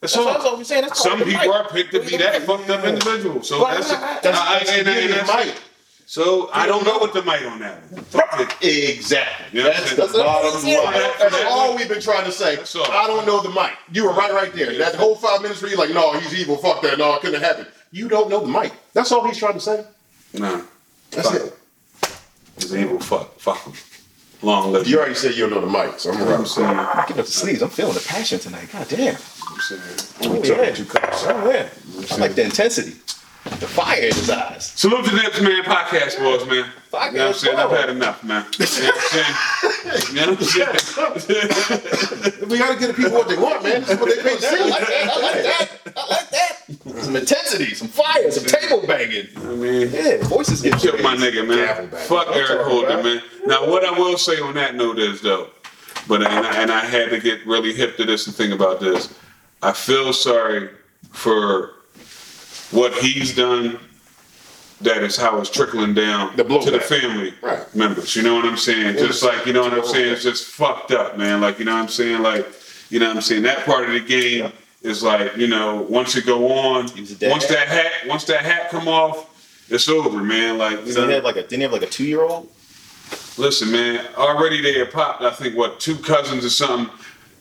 That's That's, all. that's all we're saying. That's part Some people mic. are picked to be that fucked up individual. So Well, that's, I- I- That's, I- that's and- the and beauty of that's- Mike. So I don't know what the might on that. one. Fuck it. Exactly. Yeah, that's that's the bottom line. That- That's that- all we've been trying to say. That's all. I don't know the mic. You were right, right there. That whole five minutes where you're like, no, he's evil. Fuck that. No, it couldn't have happened. You don't know the mic. That's all he's trying to say. Nah. That's Fuck it. He's evil. Fuck. Fuck him. Long live. You already said you don't know the mic, so I'm You know what I'm saying? I'm getting up to sleeves. I'm feeling the passion tonight. God damn. I'm saying. Oh, yeah. Oh, yeah. I like the intensity. The fire in his eyes. Salute to Nips, man. Podcast boys, man. Podcast you know what I'm saying? I've had enough, man. You know what I'm saying? You know what I'm saying? We gotta get the people what they want, man. This is what they pay to see. I see. like that. I like that. I like that. Some intensity, some fire, some table banging. I mean, Yeah, voices get Killed my nigga, man. Fuck I'm Eric talking Holder, man. Now, what I will say on that note is though, but and I, and I had to get really hip to this and think about this. I feel sorry for what he's done. That is how it's trickling down The to the family Right. members. You know what I'm saying? Just like you know what I'm saying. It's just fucked up, man. Like you know what I'm saying. Like you know what I'm saying. That part of the game is like you know once you go on, He was once that hat, once that hat come off, it's over, man. Like you So know, he had like a didn't he have like a two year old? Listen, man, already they had popped, I think, what, two cousins or something,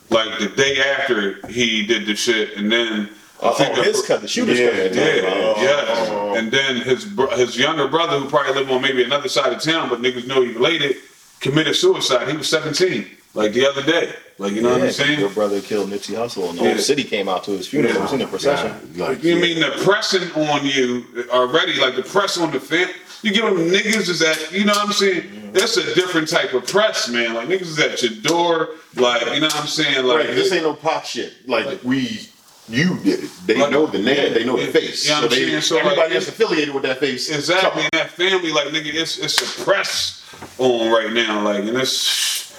like the day after he did the shit, and then. I Oh, think his cousin, the shooter's Yeah, cousin. Yeah, Oh. yeah. And then his his younger brother, who probably lived on maybe another side of town, but niggas know he related, committed suicide. He was 17, like the other day. Like, you know what I'm saying? Your brother killed Nipsey Hussle, and the Yeah. whole city came out to his funeral. Yeah. It was in the procession. Like, You yeah. mean the pressing on you already, like the press on the fence? You give them niggas is at, you know what I'm saying? That's a different type of press, man. Like niggas is at your door, like you know what I'm saying? Like Right, this ain't no pop shit. Like, we, you did it. They Like, know the name, yeah, they know yeah, the face. yeah, so they, so, like, everybody that's it's- affiliated with that face. exactly in that family, like nigga, it's it's a press on right now, like and it's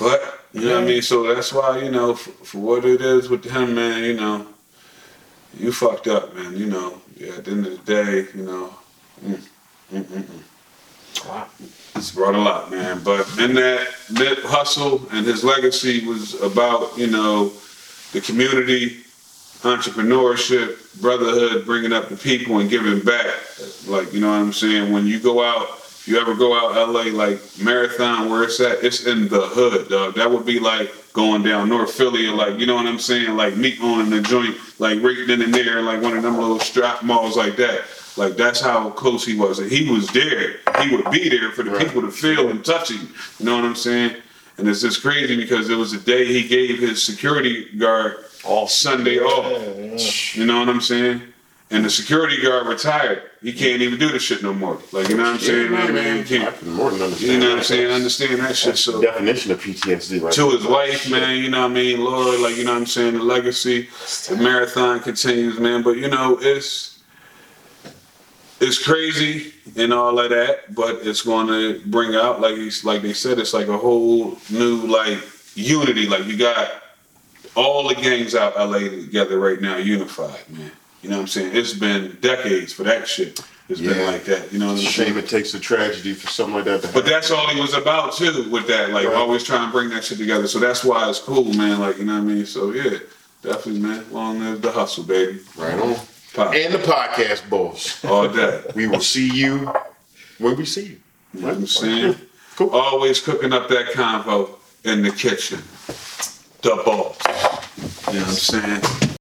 but you know what I mean. So that's why you know for, for what it is with him, man. You know, you fucked up, man. You know, yeah. At the end of the day, you know. mm, mm, mm, mm. Wow. It's brought a lot, man. But in that Nip Hussle and his legacy was about, you know, the community, entrepreneurship, brotherhood, bringing up the people and giving back. Like, you know what I'm saying? When you go out, if you ever go out LA, like Marathon, where it's at, it's in the hood, dog. That would be like going down North Philly or like, you know what I'm saying? Like meat on the joint, like right then and there, like one of them little strap malls like that. Like that's how close he was. He was there. He would be there for the Right. people to feel and touch him. You know what I'm saying? And it's just crazy because it was the day he gave his security guard Off. Sunday off. You know what I'm saying? And the security guard retired. He can't even do the shit no more. Like you know what I'm saying? Man, man, he I can't. can more than understand. You know what I'm saying? Understand that shit. That's the So definition of PTSD, right? to his wife, man, you know what I mean, Lord, like you know what I'm saying, the legacy, the marathon continues, man. But you know, it's it's crazy and all of that, but it's going to bring out, like he's like they said, it's like a whole new like unity. Like you got all the gangs out LA together right now, unified, man. You know what I'm saying? It's been decades for that shit. It's been like that. You know what I'm It's a saying? shame it takes a tragedy for something like that to happen. But that's all he was about too, with that. Like Right. always trying to bring that shit together. So that's why it's cool, man. Like you know what I mean. So yeah, definitely, man. Long live the hustle, baby. right on. Pop And the podcast boss. all day. We will see you when we see you. You know what I'm saying? Cool. Always cooking up that convo in the kitchen. The boss. You know what I'm saying?